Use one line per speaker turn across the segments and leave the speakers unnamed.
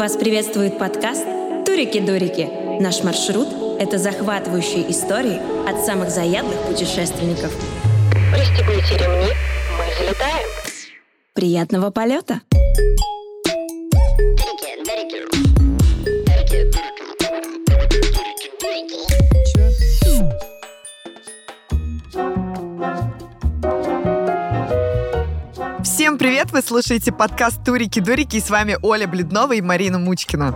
Вас приветствует подкаст «Турики-дурики». Наш маршрут – это захватывающие истории от самых заядлых путешественников.
Пристегните ремни, мы взлетаем.
Приятного полета!
Всем привет! Вы слушаете подкаст «Турики-дурики» и с вами Оля Бледнова и Марина Мучкина.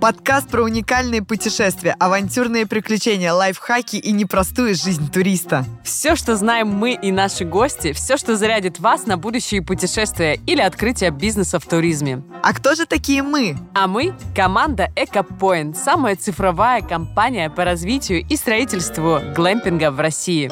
Подкаст про уникальные путешествия, авантюрные приключения, лайфхаки и непростую жизнь туриста.
Все, что знаем мы и наши гости, все, что зарядит вас на будущие путешествия или открытие бизнеса в туризме.
А кто же такие мы?
А мы – команда EcoPoint, самая цифровая компания по развитию и строительству глэмпинга в России.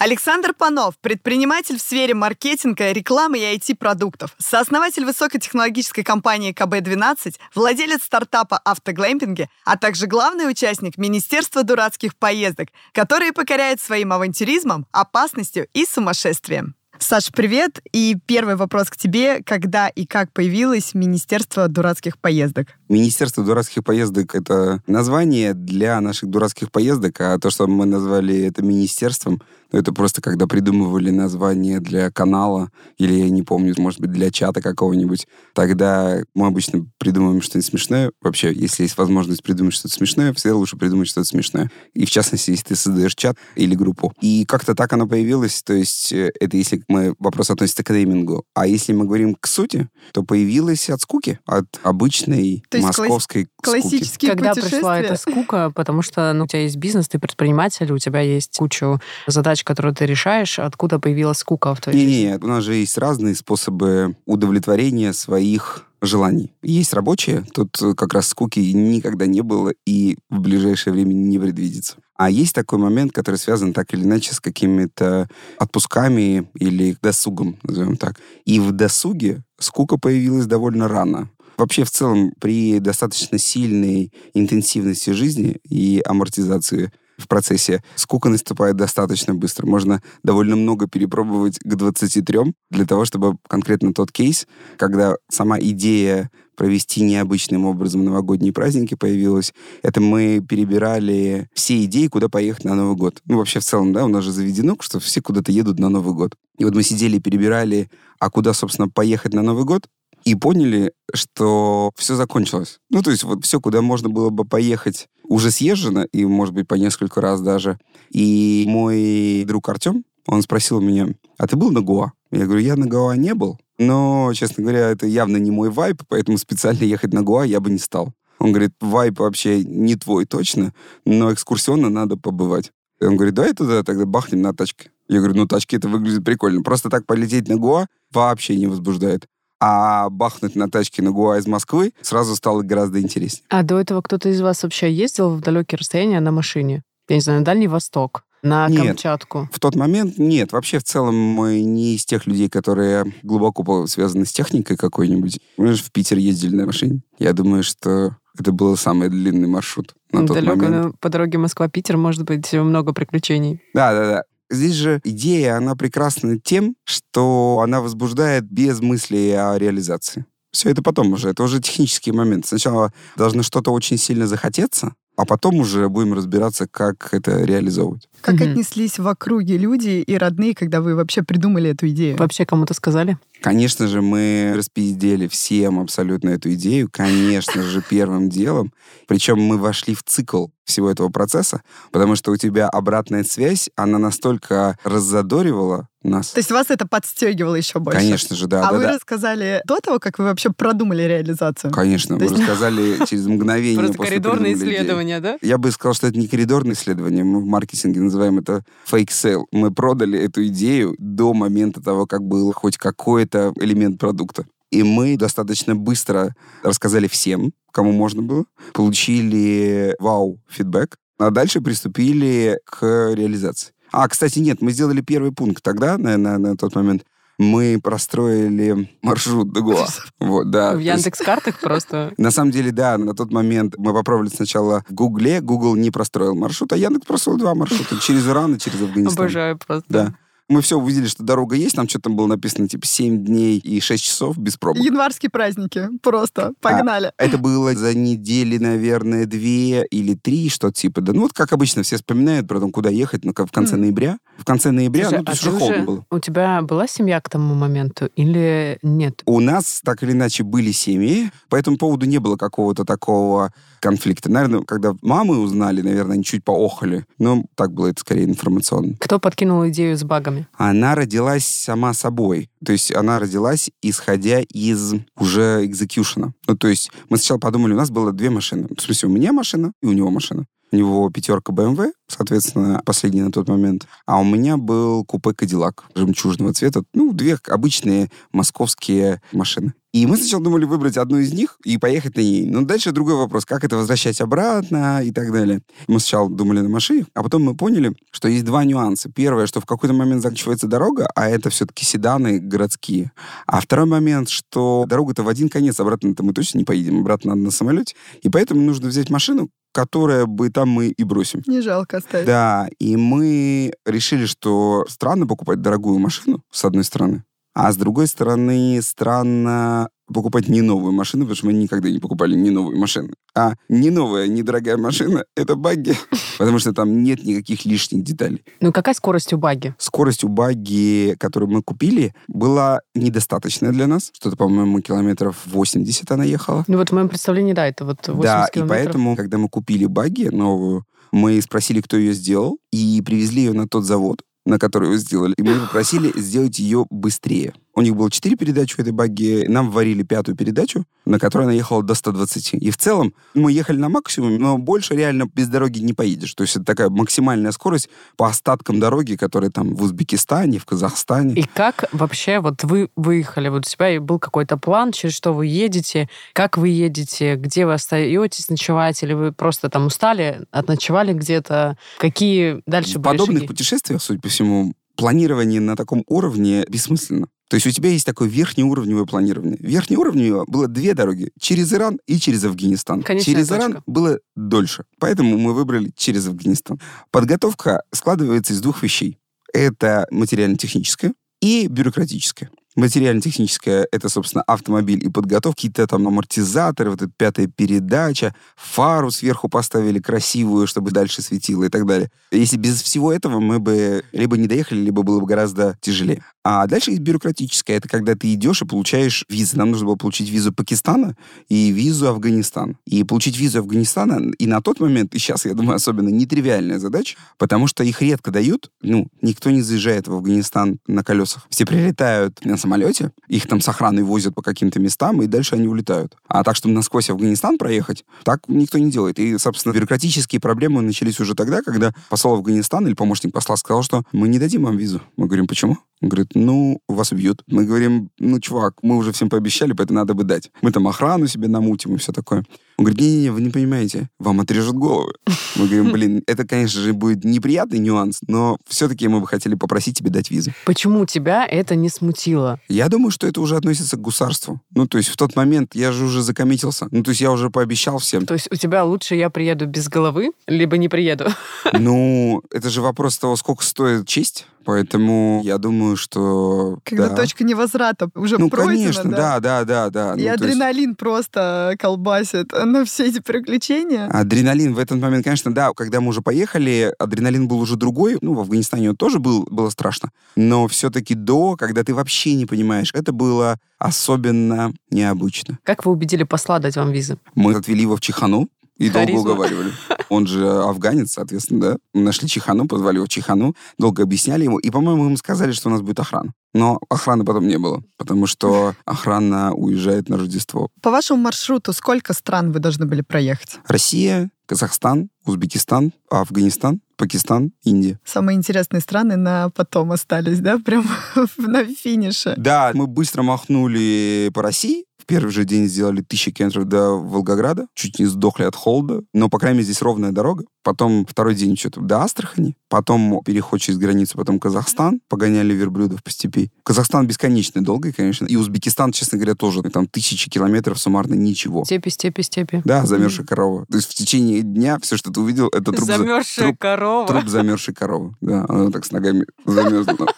Александр Панов, предприниматель в сфере маркетинга, рекламы и IT-продуктов, сооснователь высокотехнологической компании КБ-12, владелец стартапа «Автоглэмпинги», а также главный участник Министерства дурацких поездок, которые покоряют своим авантюризмом, опасностью и сумасшествием. Саш, привет. И первый вопрос к тебе. Когда и как появилось Министерство дурацких поездок?
Министерство дурацких поездок — это название для наших дурацких поездок, а то, что мы назвали это министерством, это просто когда придумывали название для канала, или, я не помню, может быть, для чата какого-нибудь, тогда мы обычно придумываем что-нибудь смешное. Вообще, если есть возможность придумать что-то смешное, всегда лучше придумать что-то смешное. И, в частности, если ты создаешь чат или группу. И как-то так оно появилось, то есть э, это если мы, вопрос относится к неймингу. А если мы говорим к сути, то появилось от скуки, от обычной
То есть
московской скуки.
Классические
Когда пришла эта скука, потому что ну, у тебя есть бизнес, ты предприниматель, у тебя есть кучу задач, которые ты решаешь, откуда появилась скука в твоей жизни?
Не-не, у нас же есть разные способы удовлетворения своих желаний. Есть рабочие, тут как раз скуки никогда не было и в ближайшее время не предвидится. А есть такой момент, который связан так или иначе с какими-то отпусками или досугом, назовем так. И в досуге скука появилась довольно рано. Вообще, в целом, при достаточно сильной интенсивности жизни и амортизации в процессе скука наступает достаточно быстро. Можно довольно много перепробовать к 23 для того, чтобы конкретно тот кейс, когда сама идея провести необычным образом новогодние праздники появилась, это мы перебирали все идеи, куда поехать на Новый год. Ну, вообще, в целом, да, у нас же заведено, что все куда-то едут на Новый год. И вот мы сидели и перебирали, а куда, собственно, поехать на Новый год, и поняли, что все закончилось. Ну, то есть вот все, куда можно было бы поехать, уже съезжено, и, может быть, по несколько раз даже. И мой друг Артем, он спросил меня, а ты был на Гоа? Я говорю, я на Гоа не был, но, честно говоря, это явно не мой вайп, поэтому специально ехать на Гоа я бы не стал. Он говорит, вайп вообще не твой точно, но экскурсионно надо побывать. Он говорит, давай туда тогда бахнем на тачке. Я говорю, ну тачки это выглядит прикольно. Просто так полететь на Гоа вообще не возбуждает. А бахнуть на тачке на Гоа из Москвы сразу стало гораздо интереснее.
А до этого кто-то из вас вообще ездил в далекие расстояния на машине? Я не знаю, на Дальний Восток, на
Нет.
Камчатку?
В тот момент нет. Вообще, в целом, мы не из тех людей, которые глубоко связаны с техникой какой-нибудь. Мы же в Питер ездили на машине. Я думаю, что это был самый длинный маршрут на тот
Далеко
момент.
на- по дороге Москва-Питер может быть много приключений.
Да, да, да. Здесь же идея, она прекрасна тем, что она возбуждает без мысли о реализации. Все это потом уже, это уже технический момент. Сначала должно что-то очень сильно захотеться, а потом уже будем разбираться, как это реализовывать.
Как
Мгм.
отнеслись в округе люди и родные, когда вы вообще придумали эту идею?
Вообще кому-то сказали?
Конечно же, мы распиздели всем абсолютно эту идею, конечно же, первым делом. Причем мы вошли в цикл всего этого процесса, потому что у тебя обратная связь, она настолько раззадоривала нас.
То есть вас это подстегивало еще больше?
Конечно же, да.
а
да,
вы
да.
рассказали до того, как вы вообще продумали реализацию?
Конечно,
То
мы
есть-
рассказали через мгновение
Просто
после
коридорные
придумали идею.
исследования, да?
Я бы сказал, что это не коридорное исследование, мы в маркетинге называем это fake sale. Мы продали эту идею до момента того, как был хоть какой-то элемент продукта. И мы достаточно быстро рассказали всем, кому можно было, получили вау-фидбэк, а дальше приступили к реализации. А, кстати, нет, мы сделали первый пункт тогда, на, на- на тот момент. Мы простроили маршрут до Гоа. Вот, да.
В Яндекс-картах просто.
на самом деле, да, на тот момент мы попробовали сначала в Гугле, Google не простроил маршрут, а Яндекс простроил два маршрута через Иран и через Афганистан.
Обожаю просто.
Да. Мы все увидели, что дорога есть, там что-то там было написано, типа, 7 дней и 6 часов без пробок.
Январские праздники. Просто. Погнали.
Это было за недели, наверное, две или три, что типа, да, ну вот как обычно все вспоминают про том, куда ехать, ну, как в конце
Мгм.
ноября. В конце ноября,
Слушай,
ну, то
а
есть
ты
уже
уже-
холодно было.
У тебя была семья к тому моменту или нет?
У нас так или иначе были семьи, по этому поводу не было какого-то такого конфликта. Наверное, когда мамы узнали, наверное, они чуть поохали. Но так было это скорее информационно.
Кто подкинул идею с багами?
Она родилась сама собой. То есть она родилась, исходя из уже экзекьюшена. Ну, то есть мы сначала подумали, у нас было две машины. В смысле, у меня машина и у него машина. У него пятерка BMW, соответственно, последний на тот момент. А у меня был купе Кадиллак жемчужного цвета. Ну, две обычные московские машины. И мы сначала думали выбрать одну из них и поехать на ней. Но дальше другой вопрос, как это возвращать обратно и так далее. Мы сначала думали на машине, а потом мы поняли, что есть два нюанса. Первое, что в какой-то момент заканчивается дорога, а это все-таки седаны городские. А второй момент, что дорога-то в один конец, обратно-то мы точно не поедем, обратно надо на самолете. И поэтому нужно взять машину, которая бы там мы и бросим.
Не жалко оставить.
Да, и мы решили, что странно покупать дорогую машину, с одной стороны, а с другой стороны, странно покупать не новую машину, потому что мы никогда не покупали не новые машины. А не новая, недорогая машина — это багги, потому что там нет никаких лишних деталей.
Ну, какая скорость у баги?
Скорость у багги, которую мы купили, была недостаточная для нас. Что-то, по-моему, километров 80 она ехала.
Ну, вот в моем представлении, да, это вот 80
Да, и
километров.
поэтому, когда мы купили багги новую, мы спросили, кто ее сделал, и привезли ее на тот завод, на который ее сделали. И мы попросили сделать ее быстрее. У них было 4 передачи у этой багги, нам варили пятую передачу, на которой она ехала до 120. И в целом мы ехали на максимуме, но больше реально без дороги не поедешь. То есть это такая максимальная скорость по остаткам дороги, которые там в Узбекистане, в Казахстане.
И как вообще вот вы выехали? Вот у тебя был какой-то план, через что вы едете, как вы едете, где вы остаетесь ночевать, или вы просто там устали, отночевали где-то? Какие дальше
в
были
подобных
шаги?
путешествиях, судя по всему, планирование на таком уровне бессмысленно. То есть у тебя есть такое верхнеуровневое планирование. Верхнеуровневое было две дороги. Через Иран и через Афганистан.
Конечная
через
точка.
Иран было дольше. Поэтому мы выбрали через Афганистан. Подготовка складывается из двух вещей. Это материально-техническая и бюрократическая. Материально-техническая — это, собственно, автомобиль и подготовка, какие-то там амортизаторы, вот эта пятая передача, фару сверху поставили красивую, чтобы дальше светило и так далее. Если без всего этого мы бы либо не доехали, либо было бы гораздо тяжелее. А дальше есть бюрократическая. Это когда ты идешь и получаешь визы. Нам нужно было получить визу Пакистана и визу Афганистана. И получить визу Афганистана и на тот момент, и сейчас, я думаю, особенно нетривиальная задача, потому что их редко дают. Ну, никто не заезжает в Афганистан на колесах. Все прилетают самолете, их там с охраной возят по каким-то местам, и дальше они улетают. А так, чтобы насквозь Афганистан проехать, так никто не делает. И, собственно, бюрократические проблемы начались уже тогда, когда посол Афганистана или помощник посла сказал, что мы не дадим вам визу. Мы говорим, почему? Он говорит, ну, вас убьют. Мы говорим, ну, чувак, мы уже всем пообещали, поэтому надо бы дать. Мы там охрану себе намутим и все такое. Он говорит, не-не-не, вы не понимаете, вам отрежут головы. Мы говорим, блин, это, конечно же, будет неприятный нюанс, но все-таки мы бы хотели попросить тебе дать визу.
Почему тебя это не смутило?
Я думаю, что это уже относится к гусарству. Ну, то есть в тот момент я же уже закоммитился. Ну, то есть я уже пообещал всем.
То есть у тебя лучше я приеду без головы, либо не приеду?
Ну, это же вопрос того, сколько стоит честь. Поэтому я думаю, что...
Когда
да.
точка невозврата уже
Ну,
пройдена,
конечно, да, да, да, да.
И
Ну, то есть
адреналин просто колбасит на все эти приключения.
Адреналин в этот момент, конечно, да, когда мы уже поехали, адреналин был уже другой. Ну, в Афганистане он тоже был, было страшно. Но все-таки до, когда ты вообще не понимаешь, это было особенно необычно.
Как вы убедили посла дать вам визы?
Мы отвели его в Чихану и долго уговаривали. Он же афганец, соответственно, да. Нашли Чихану, позвали его в Чихану, долго объясняли ему. И, по-моему, ему сказали, что у нас будет охрана. Но охраны потом не было, потому что охрана уезжает на Рождество.
По вашему маршруту сколько стран вы должны были проехать?
Россия, Казахстан, Узбекистан, Афганистан, Пакистан, Индия.
Самые интересные страны на потом остались, да? Прям на финише.
Да, мы быстро махнули по России, первый же день сделали тысячи километров до Волгограда, чуть не сдохли от холода, но, по крайней мере, здесь ровная дорога. Потом второй день что-то до Астрахани, потом переход через границу, потом Казахстан, погоняли верблюдов по степи. Казахстан бесконечно долгий, конечно, и Узбекистан, честно говоря, тоже. Там тысячи километров суммарно ничего.
Степи, степи, степи.
Да, замерзшая корова. То есть в течение дня все, что ты увидел, это труп, за-
Замерзшая
труп,
корова.
труп замерзшей коровы. Да, она так с ногами замерзла.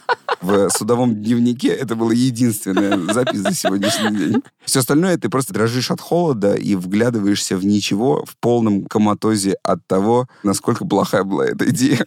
В судовом дневнике это была единственная запись за сегодняшний день. Все остальное ты просто дрожишь от холода и вглядываешься в ничего в полном коматозе от того, насколько плохая была эта идея.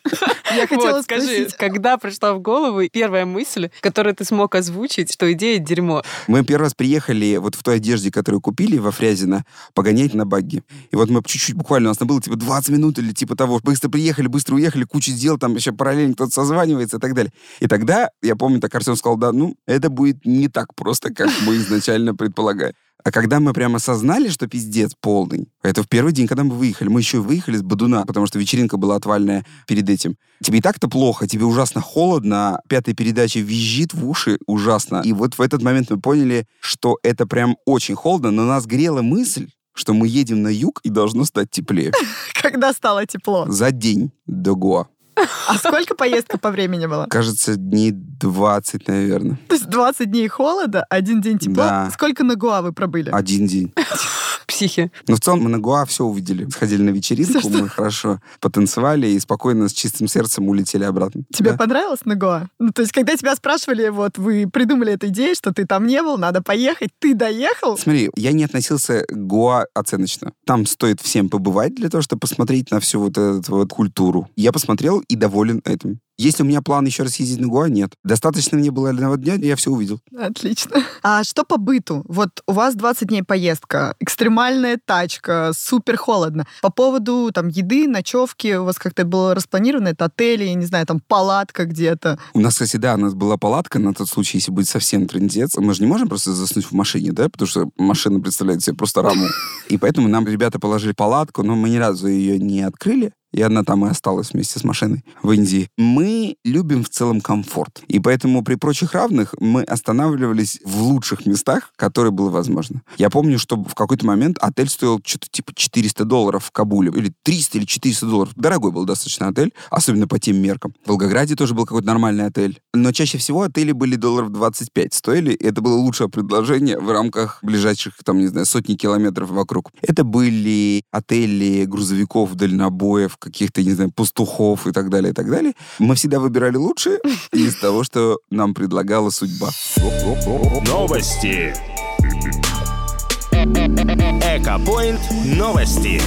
Я хотела спросить,
когда пришла в голову первая мысль, которую ты смог озвучить, что идея дерьмо?
Мы первый раз приехали вот в той одежде, которую купили во Фрязино, погонять на багги. И вот мы чуть-чуть, буквально, у нас там было типа 20 минут или типа того. Быстро приехали, быстро уехали, куча дел, там еще параллельно кто-то созванивается и так далее. И тогда, я помню, так Артем сказал, да, ну, это будет не так просто, как мы изначально предполагали. А когда мы прямо осознали, что пиздец полный, это в первый день, когда мы выехали, мы еще и выехали с Бадуна, потому что вечеринка была отвальная перед этим. Тебе и так-то плохо, тебе ужасно холодно, пятая передача визжит в уши ужасно. И вот в этот момент мы поняли, что это прям очень холодно, но нас грела мысль, что мы едем на юг и должно стать теплее.
когда стало тепло?
За день до Гоа.
А сколько поездка по времени была?
Кажется, дней 20, наверное.
То есть 20 дней холода, один день тепла.
Да.
Сколько на Гоа вы пробыли?
Один день.
Психи.
Но в целом мы на Гоа все увидели. Сходили на вечеринку, мы хорошо потанцевали и спокойно с чистым сердцем улетели обратно.
Тебе
Да.
понравилось на Гоа? Ну, то есть, когда тебя спрашивали, вот, вы придумали эту идею, что ты там не был, надо поехать, ты доехал?
Смотри, я не относился к Гоа оценочно. Там стоит всем побывать для того, чтобы посмотреть на всю вот эту вот культуру. Я посмотрел и доволен этим. Есть у меня план еще раз ездить на Гоа? Нет. Достаточно мне было одного дня, я все увидел.
Отлично. А что по быту? Вот у вас 20 дней поездка, экстремальная тачка, супер холодно. По поводу там еды, ночевки, у вас как-то было распланировано, это отели, я не знаю, там палатка где-то.
У нас, кстати, да, у нас была палатка на тот случай, если будет совсем трындец. Мы же не можем просто заснуть в машине, да, потому что машина представляет себе просто раму. И поэтому нам ребята положили палатку, но мы ни разу ее не открыли. И она там и осталась вместе с машиной в Индии. Мы любим в целом комфорт. И поэтому при прочих равных мы останавливались в лучших местах, которые было возможно. Я помню, что в какой-то момент отель стоил что-то типа 400 долларов в Кабуле. Или 300 или 400 долларов. Дорогой был достаточно отель, особенно по тем меркам. В Волгограде тоже был какой-то нормальный отель. Но чаще всего отели были долларов 25 стоили. И это было лучшее предложение в рамках ближайших, там, не знаю, сотни километров вокруг. Это были отели грузовиков, дальнобоев, каких-то, не знаю, пастухов и так далее, и так далее. Мы всегда выбирали лучшее из того, что нам предлагала судьба.
Новости. Экопоинт новости.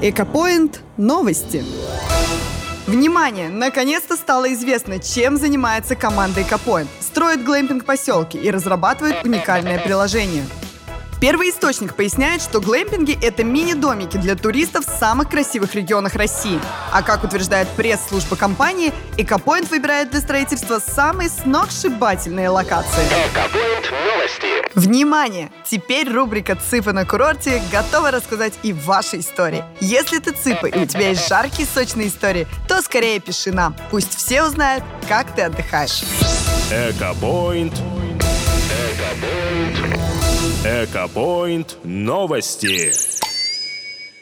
Экопоинт новости. Внимание! Наконец-то стало известно, чем занимается команда Экопоинт. Строит глэмпинг поселки и разрабатывает уникальное приложение. Первый источник поясняет, что глэмпинги — это мини-домики для туристов в самых красивых регионах России. А как утверждает пресс-служба компании, Экопоинт выбирает для строительства самые сногсшибательные локации.
Экопоинт новости.
Внимание! Теперь рубрика «Цыпы на курорте» готова рассказать и ваши истории. Если ты цыпа и у тебя есть жаркие сочные истории, то скорее пиши нам. Пусть все узнают, как ты отдыхаешь.
Экопоинт. Экопоинт. Экопоинт новости.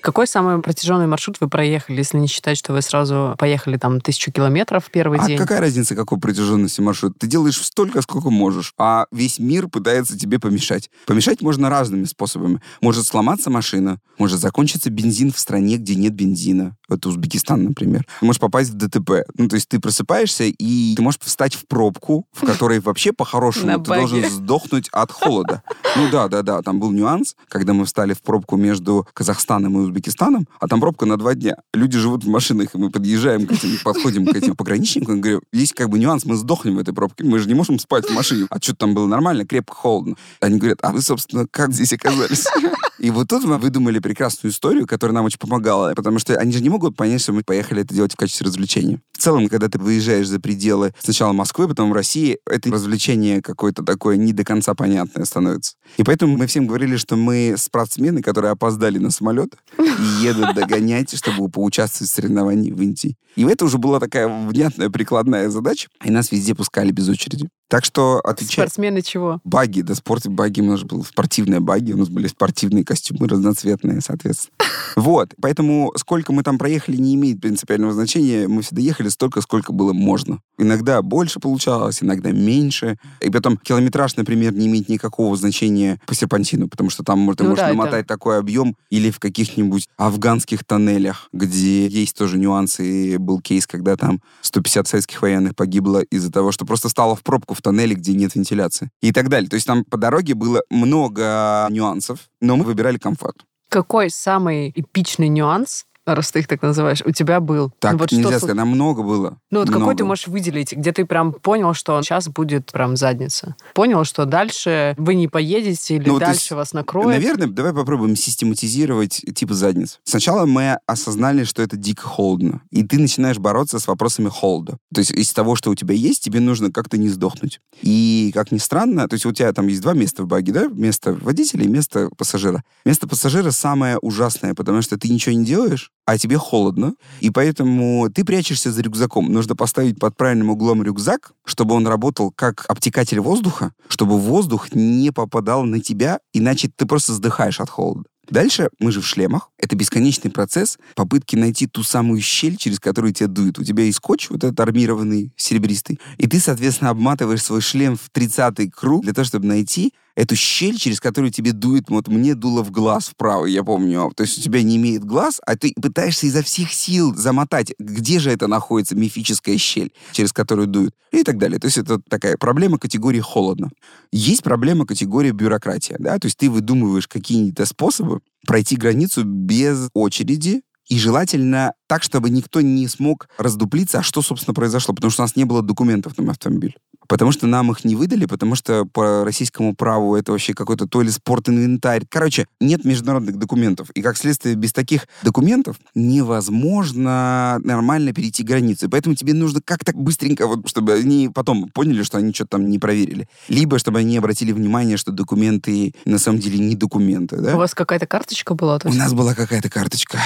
Какой самый протяженный маршрут вы проехали, если не считать, что вы сразу поехали там тысячу километров в первый
А
день?
какая разница, какой протяженности маршрут? Ты делаешь столько, сколько можешь, а весь мир пытается тебе помешать. Помешать можно разными способами. Может сломаться машина, может закончиться бензин в стране, где нет бензина. Это Узбекистан, например. Ты можешь попасть в ДТП. Ну, то есть ты просыпаешься, и ты можешь встать в пробку, в которой вообще по-хорошему ты должен сдохнуть от холода. Ну да, да, да. Там был нюанс, когда мы встали в пробку между Казахстаном и Узбекистаном, а там пробка на два дня. Люди живут в машинах, и мы подъезжаем к этим, подходим к этим пограничникам, и говорю, есть как бы нюанс, мы сдохнем в этой пробке, мы же не можем спать в машине. А что там было нормально, крепко, холодно. Они говорят, а вы, собственно, как здесь оказались? И вот тут мы выдумали прекрасную историю, которая нам очень помогала, потому что они же не могут понять, что мы поехали это делать в качестве развлечения. В целом, когда ты выезжаешь за пределы сначала Москвы, потом России, это развлечение какое-то такое не до конца понятное становится. И поэтому мы всем говорили, что мы спортсмены, которые опоздали на самолет и едут догонять, чтобы поучаствовать в соревновании в Индии. И это уже была такая внятная прикладная задача, и нас везде пускали без очереди. Так что отвечая...
Спортсмены чего?
Баги, да, спорт, баги, у нас было спортивные баги, у нас были спортивные костюмы разноцветные, соответственно. Вот, поэтому сколько мы там проехали, не имеет принципиального значения. Мы всегда ехали столько, сколько было можно. Иногда больше получалось, иногда меньше. И потом километраж, например, не имеет никакого значения по серпантину, потому что там ты
Ну
можешь
да, это-
намотать такой объем или в каких-нибудь афганских тоннелях, где есть тоже нюансы. И был кейс, когда там 150 советских военных погибло из-за того, что просто стало в пробку в тоннеле, где нет вентиляции. И так далее. То есть там по дороге было много нюансов, но мы выбирали комфорт.
Какой самый эпичный нюанс, раз ты их так называешь, у тебя был?
Так
Ну вот что
нельзя
сл-
сказать, нам много было.
Ну вот какой
Много.
ты можешь выделить, где ты прям понял, что сейчас будет прям задница? Понял, что дальше вы не поедете или
Ну,
дальше
есть,
вас накроет?
Наверное, давай попробуем систематизировать типа задниц. Сначала мы осознали, что это дико холодно. И ты начинаешь бороться с вопросами холода. То есть из того, что у тебя есть, тебе нужно как-то не сдохнуть. И, как ни странно, то есть у тебя там есть два места в баге, да? Место водителя и место пассажира. Место пассажира самое ужасное, потому что ты ничего не делаешь, а тебе холодно, и поэтому ты прячешься за рюкзаком. Нужно поставить под правильным углом рюкзак, чтобы он работал как обтекатель воздуха, чтобы воздух не попадал на тебя, иначе ты просто вздыхаешь от холода. Дальше мы же в шлемах. Это бесконечный процесс попытки найти ту самую щель, через которую тебя дует. У тебя есть скотч, вот этот армированный, серебристый, и ты, соответственно, обматываешь свой шлем в 30-й круг для того, чтобы найти эту щель, через которую тебе дует, вот мне дуло в глаз вправо, я помню. То есть у тебя не имеет глаз, а ты пытаешься изо всех сил замотать, где же это находится мифическая щель, через которую дует, и так далее. То есть это такая проблема категории холодно. Есть проблема категории бюрократия, да, то есть ты выдумываешь какие-то способы пройти границу без очереди, и желательно так, чтобы никто не смог раздуплиться, а что, собственно, произошло, потому что у нас не было документов на автомобиль. Потому что нам их не выдали, потому что по российскому праву это вообще какой-то то ли спорт-инвентарь. Короче, нет международных документов. И как следствие, без таких документов невозможно нормально перейти границу. И поэтому тебе нужно как-то быстренько, вот, чтобы они потом поняли, что они что-то там не проверили. Либо чтобы они обратили внимание, что документы на самом деле не документы. Да?
У вас какая-то карточка была?
У нас была какая-то карточка.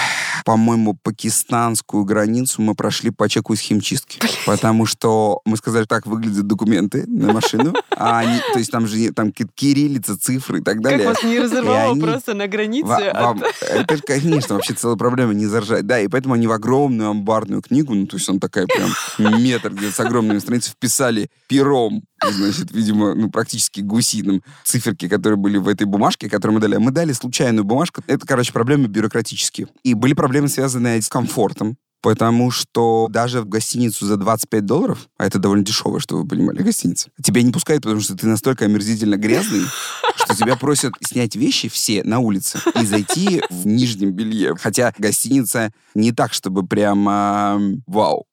По-моему, пакистанскую границу мы прошли по чеку из химчистки. Потому что мы сказали, так выглядят документы на машину. А они, то есть там же там ки- кириллица, цифры и так
Как
далее.
вас не разорвало
они-
просто на границе?
Ва-
от-
вам- это, конечно, вообще целая проблема не заржать. Да, и поэтому они в огромную амбарную книгу, ну, то есть он такая прям метр где-то с огромными страницами, вписали пером, значит, видимо, ну, практически гусиным циферки, которые были в этой бумажке, которую мы дали. А Мы дали случайную бумажку. Это, короче, проблемы бюрократические. И были проблемы, связанные с комфортом. Потому что даже в гостиницу за 25 долларов, а это довольно дешево, чтобы вы понимали, гостиница, тебя не пускают, потому что ты настолько омерзительно грязный, что тебя просят снять вещи все на улице и зайти в нижнем белье. Хотя гостиница не так, чтобы прямо вау.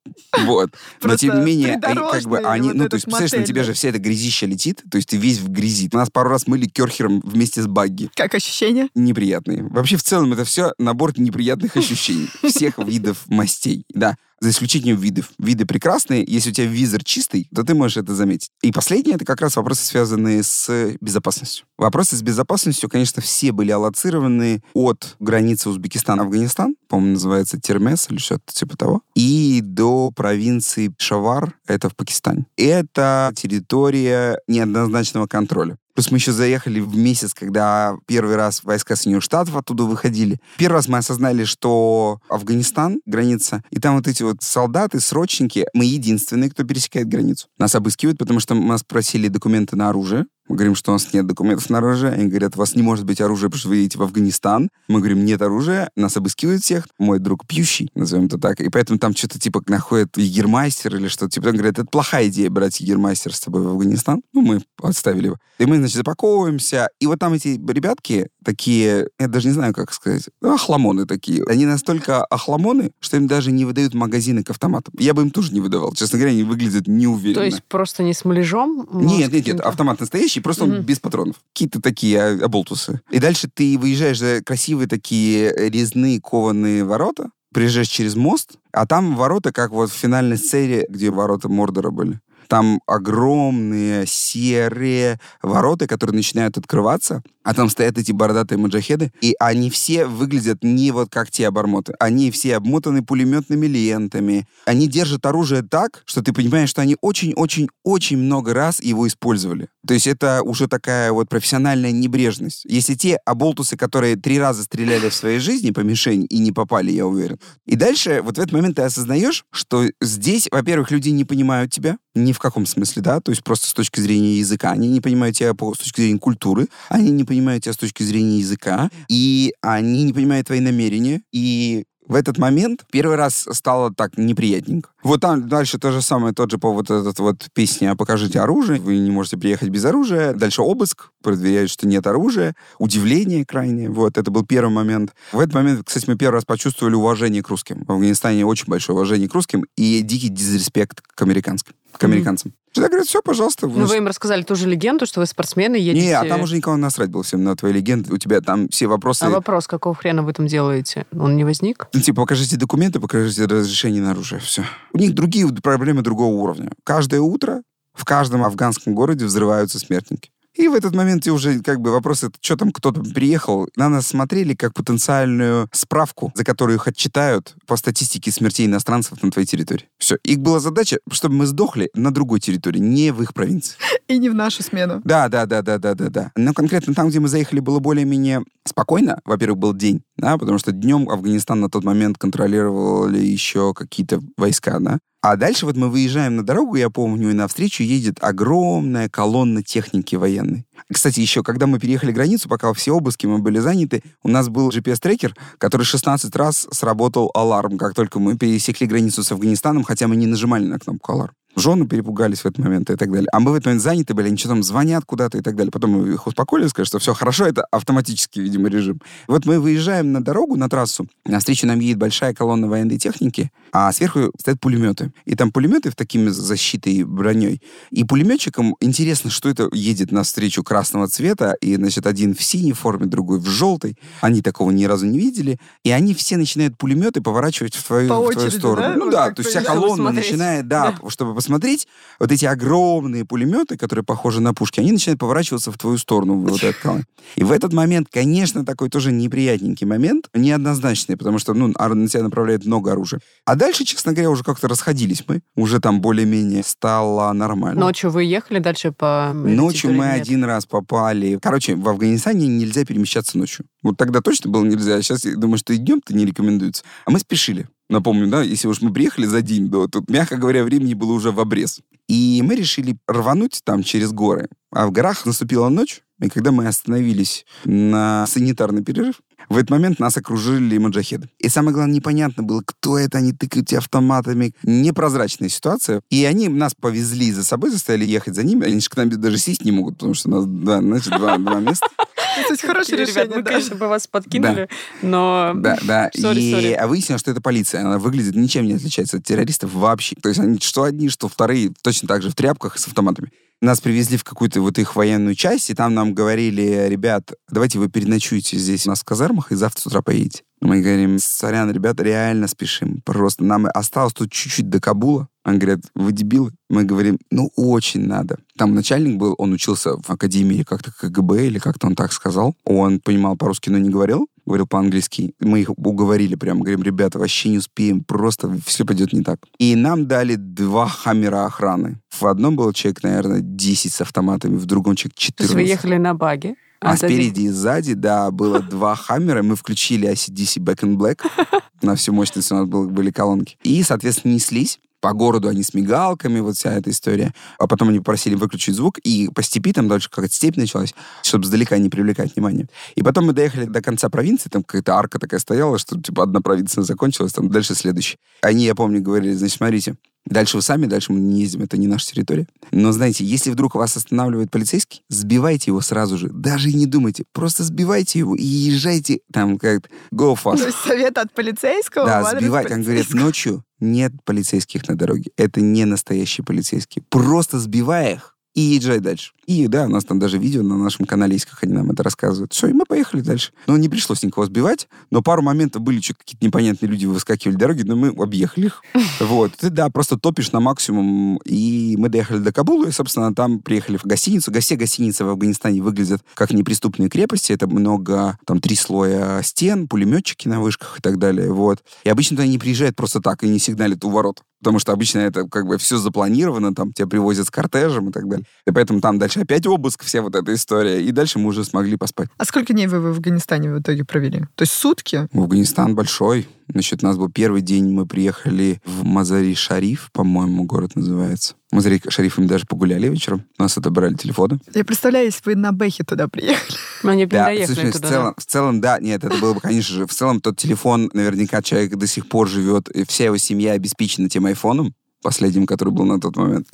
Вот. Но тем не менее, как бы они, ну, то есть, представляешь, на тебя
да?
же вся эта грязища летит, то есть ты весь в грязи. Нас пару раз мыли керхером вместе с багги
Как ощущение?
неприятные. Вообще, в целом, это все набор неприятных ощущений. Всех видов мастей. Да, за исключением видов. Виды прекрасные. Если у тебя визор чистый, то ты можешь это заметить. И последнее, это как раз вопросы, связанные с безопасностью. Вопросы с безопасностью, конечно, все были аллоцированы от границы Узбекистан-Афганистан, по-моему, называется Термес или что-то типа того, и до провинции Пешавар, это в Пакистане. Это территория неоднозначного контроля. Плюс мы еще заехали в месяц, когда первый раз войска Соединенных Штатов оттуда выходили. Первый раз мы осознали, что Афганистан, граница, и там вот эти вот солдаты, срочники, мы единственные, кто пересекает границу. Нас обыскивают, потому что нас просили документы на оружие. Мы говорим, что у нас нет документов на оружие. Они говорят, у вас не может быть оружия, потому что вы едете в Афганистан. Мы говорим, нет оружия. Нас обыскивают всех. Мой друг пьющий, назовем это так. И поэтому там что-то типа находят егермастер или что-то. Типа, он говорит, это плохая идея брать егермастер с собой в Афганистан. Ну, мы отставили его. И мы, значит, запаковываемся. И вот там эти ребятки такие, я даже не знаю, как сказать, ну, охламоны такие. Они настолько охламоны, что им даже не выдают магазины к автоматам. Я бы им тоже не выдавал. Честно говоря, они выглядят неуверенно.
То есть просто не с муляжом? может,
Нет, нет, нет, автомат настоящий, просто он
Мгм.
без патронов. Какие-то такие а, оболтусы. И дальше ты выезжаешь за красивые такие резные кованые ворота, приезжаешь через мост, а там ворота, как вот в финальной сцене, где ворота Мордора были. Там огромные серые ворота, которые начинают открываться, а там стоят эти бородатые маджахеды, и они все выглядят не вот как те обормоты. Они все обмотаны пулеметными лентами. Они держат оружие так, что ты понимаешь, что они очень-очень-очень много раз его использовали. То есть это уже такая вот профессиональная небрежность. Если те оболтусы, которые три раза стреляли в своей жизни по мишени и не попали, я уверен. И дальше вот в этот момент ты осознаешь, что здесь, во-первых, люди не понимают тебя, в каком смысле, да, то есть просто с точки зрения языка. Они не понимают тебя с точки зрения культуры, они не понимают тебя с точки зрения языка, и они не понимают твои намерения, и в этот момент первый раз стало так неприятненько. Вот там дальше то же самое, тот же повод этот вот песня «Покажите оружие», вы не можете приехать без оружия. Дальше обыск, проверяют, что нет оружия. Удивление крайнее. Вот, это был первый момент. В этот момент, кстати, мы первый раз почувствовали уважение к русским. В Афганистане очень большое уважение к русским и дикий дизреспект к американским к американцам. Всегда говорят, все, пожалуйста.
Ну, вы им рассказали ту же легенду, что вы спортсмены, едете...
Не, а там уже никого насрать было всем на твои легенды. У тебя там все вопросы...
А вопрос, какого хрена вы там делаете? Он не возник?
Ну, типа, покажите документы, покажите разрешение на оружие. Все. У них другие проблемы другого уровня. Каждое утро в каждом афганском городе взрываются смертники. И в этот момент уже как бы вопрос, это что там кто-то приехал, на нас смотрели как потенциальную справку, за которую их отчитают по статистике смертей иностранцев на твоей территории. Все. Их была задача, чтобы мы сдохли на другой территории, не в их провинции.
И не в нашу смену.
Да, да, да, да, да, да, да. Но конкретно там, где мы заехали, было более-менее спокойно. Во-первых, был день, да, потому что днем Афганистан на тот момент контролировали еще какие-то войска, да. А дальше вот мы выезжаем на дорогу, я помню, и навстречу едет огромная колонна техники военной. Кстати, еще когда мы переехали границу, пока все обыски мы были заняты, у нас был GPS-трекер, который 16 раз сработал аларм, как только мы пересекли границу с Афганистаном, хотя мы не нажимали на кнопку аларм. Жены перепугались в этот момент и так далее. А мы в этот момент заняты были, они что там звонят куда-то и так далее. Потом мы их успокоили, сказали, что все хорошо, это автоматический, видимо, режим. Вот мы выезжаем на дорогу, на трассу, навстречу нам едет большая колонна военной техники, а сверху стоят пулеметы. И там пулеметы в такими защитой и броней. И пулеметчикам интересно, что это едет навстречу красного цвета, и, значит, один в синей форме, другой в желтой. Они такого ни разу не видели. И они все начинают пулеметы поворачивать в твою,
По
в твою
очереди,
сторону.
да?
Ну
Вот
да, то есть вся колонна
посмотреть.
начинает, да, чтобы посмотреть, вот эти огромные пулеметы, которые похожи на пушки, они начинают поворачиваться в твою сторону. Вот этот. И в этот момент, конечно, такой тоже неприятненький момент, неоднозначный, потому что, ну, на тебя направляет много оружия. А дальше, честно говоря, уже как-то расходились мы. Уже там более-менее стало нормально.
Ночью вы ехали дальше по...
Ночью мы
нет?
один раз попали. Короче, в Афганистане нельзя перемещаться ночью. Вот тогда точно было нельзя. Сейчас я думаю, что и днем-то не рекомендуется. А мы спешили. Напомню, да, если уж мы приехали за день до, тут, мягко говоря, времени было уже в обрез. И мы решили рвануть там через горы. А в горах наступила ночь, и когда мы остановились на санитарный перерыв, в этот момент нас окружили маджахеды. И самое главное, непонятно было, кто это, они тыкают автоматами. Непрозрачная ситуация. И они нас повезли за собой, заставили ехать за ними. Они же к нам даже сесть не могут, потому что у нас, да, значит, два, два места.
Кстати, хорошее
Ребят,
решение,
мы,
да.
конечно, бы вас подкинули, но...
Да, да. И а выяснилось, что это полиция. Она выглядит ничем не отличается от террористов вообще. То есть они что одни, что вторые, точно так же в тряпках с автоматами. Нас привезли в какую-то вот их военную часть, и там нам говорили, ребят, давайте вы переночуете здесь у нас в казармах, и завтра с утра поедете. Мы говорим, сорян, ребята, реально спешим. Просто нам осталось тут чуть-чуть до Кабула. Они говорят, вы дебилы? Мы говорим, ну, очень надо. Там начальник был, он учился в академии как-то КГБ, или как-то он так сказал. Он понимал по-русски, но не говорил. Говорил по-английски. Мы их уговорили прямо. Говорим, ребята, вообще не успеем, просто все пойдет не так. И нам дали два хаммера охраны. В одном был человек, наверное, 10 с автоматами, в другом человек
То
14.
есть вы ехали на баге?
А
сзади-
спереди и сзади, да, было два хаммера. Мы включили ACDC Back in Black. На всю мощность у нас был- были колонки. И, соответственно, неслись. По городу они с мигалками, вот вся эта история. А потом они попросили выключить звук, и по степи там дальше какая-то степь началась, чтобы сдалека не привлекать внимание. И потом мы доехали до конца провинции, там какая-то арка такая стояла, что типа одна провинция закончилась, там дальше следующая. Они, я помню, говорили, значит, смотрите, Дальше вы сами, дальше мы не ездим, это не наша территория. Но знаете, если вдруг вас останавливает полицейский, сбивайте его сразу же. Даже и не думайте. Просто сбивайте его и езжайте там как go fast.
есть совет от полицейского
Да, сбивать. Он говорит, ночью нет полицейских на дороге. Это не настоящие полицейские. Просто сбивая их, и езжай дальше. И да, у нас там даже видео на нашем канале есть, как они нам это рассказывают. Все, и мы поехали дальше. Но не пришлось никого сбивать, но пару моментов были, что какие-то непонятные люди выскакивали дороги, но мы объехали их. Вот. Ты, да, просто топишь на максимум. И мы доехали до Кабула, и, собственно, там приехали в гостиницу. Все гостиницы в Афганистане выглядят как неприступные крепости. Это много, там, три слоя стен, пулеметчики на вышках и так далее. Вот. И обычно туда не приезжают просто так и не сигналят у ворот. Потому что обычно это как бы все запланировано, там тебя привозят с кортежем и так далее. И поэтому там дальше опять обыск, вся вот эта история. И дальше мы уже смогли поспать.
А сколько дней вы в Афганистане в итоге провели? То есть сутки?
Афганистан большой. Значит, у нас был первый день, мы приехали в Мазари-Шариф, по-моему, город называется. В Мазари-Шариф мы даже погуляли вечером. У нас отобрали телефоны.
Я представляю, если вы на Бэхе туда приехали.
Мы не
Да, слушай, в
туда.
целом, в целом, да, нет, это было бы, конечно же, в целом тот телефон, наверняка человек до сих пор живет, и вся его семья обеспечена тем айфоном, последним, который был на тот момент.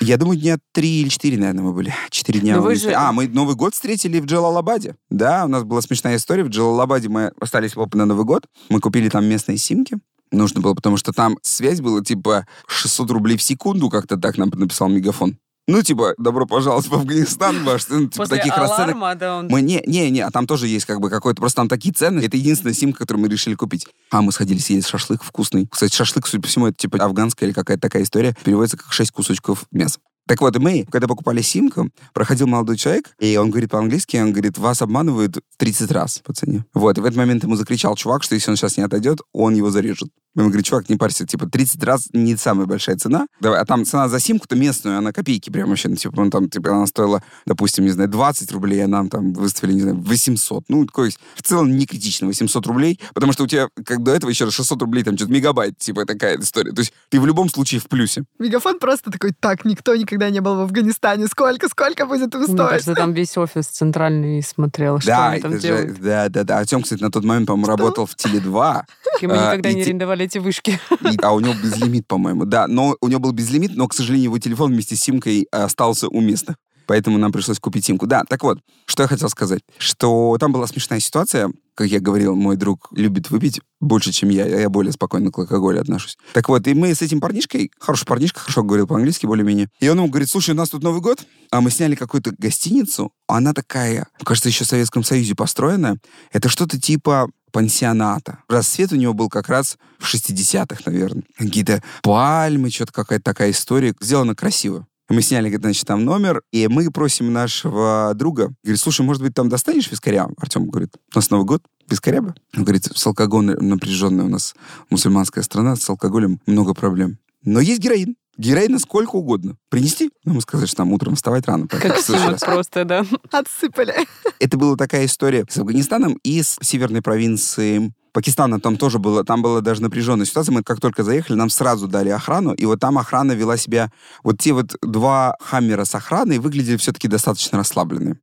Я думаю, дня три или четыре, наверное, мы были. Четыре дня.
Но
мы
же-
А, мы Новый год встретили в Джалалабаде. Да, у нас была смешная история. В Джалалабаде мы остались в на Новый год. Мы купили там местные симки. Нужно было, потому что там связь была типа 600 рублей в секунду, как-то так нам написал Мегафон. Ну, типа, добро пожаловать в Афганистан, ваш, ну, типа,
После
таких расценок.
да, он...
Мы не, не, не, а там тоже есть как бы какой-то, просто там такие цены. Это единственная симка, которую мы решили купить. А мы сходили съесть шашлык вкусный. Кстати, шашлык, судя по всему, это типа афганская или какая-то такая история. Переводится как 6 кусочков мяса. Так вот, и мы, когда покупали симку, проходил молодой человек, и он говорит по-английски, он говорит, вас обманывают в 30 раз по цене. Вот, и в этот момент ему закричал чувак, что если он сейчас не отойдет, он его зарежет. Ему говорит, чувак, не парься, типа, 30 раз не самая большая цена. Давай, а там цена за симку-то местную, она копейки прям вообще, ну, типа, ну, там, типа, она стоила, допустим, не знаю, 20 рублей, а нам там выставили, не знаю, 800. Ну, есть, в целом не критично, 800 рублей, потому что у тебя, как до этого, еще раз 600 рублей, там, что-то мегабайт, типа, такая история. То есть, ты в любом случае в плюсе.
Мегафон просто такой, так, никто никогда не был в Афганистане. Сколько, сколько будет им
Мне
стоить?
кажется, там весь офис центральный смотрел, что
да,
они там
это же-
делают.
да, да, да. Артем, кстати, на тот момент, по-моему, работал в Теле2,
И мы
а,
никогда не арендовали эти вышки.
А у него безлимит, по-моему, да. Но у него был безлимит, но, к сожалению, его телефон вместе с симкой остался у местных. Поэтому нам пришлось купить симку. Да, так вот, что я хотел сказать. Что там была смешная ситуация. Как я говорил, мой друг любит выпить больше, чем я. Я более спокойно к алкоголю отношусь. Так вот, и мы с этим парнишкой, хороший парнишка, хорошо говорил по-английски более-менее. И он ему говорит, слушай, у нас тут Новый год, а мы сняли какую-то гостиницу, она такая, кажется, еще в Советском Союзе построенная. Это что-то типа пансионата. Рассвет у него был как раз в 60-х, наверное. Какие-то пальмы, что-то какая-то такая история. Сделано красиво. Мы сняли, значит, там номер, и мы просим нашего друга, говорит, слушай, может быть, там достанешь вискаря? Артем говорит, у нас Новый год, вискаря бы? Он говорит, с алкоголем напряженная у нас мусульманская страна, с алкоголем много проблем. Но есть героин. Героина сколько угодно. Принести? Ну, мы сказали, что там утром вставать рано.
Как
раз.
просто, да.
Отсыпали.
Это была такая история с Афганистаном и с северной провинцией Пакистана. Там тоже было, там была даже напряженная ситуация. Мы как только заехали, нам сразу дали охрану, и вот там охрана вела себя... Вот те вот два хаммера с охраной выглядели все-таки достаточно расслабленные.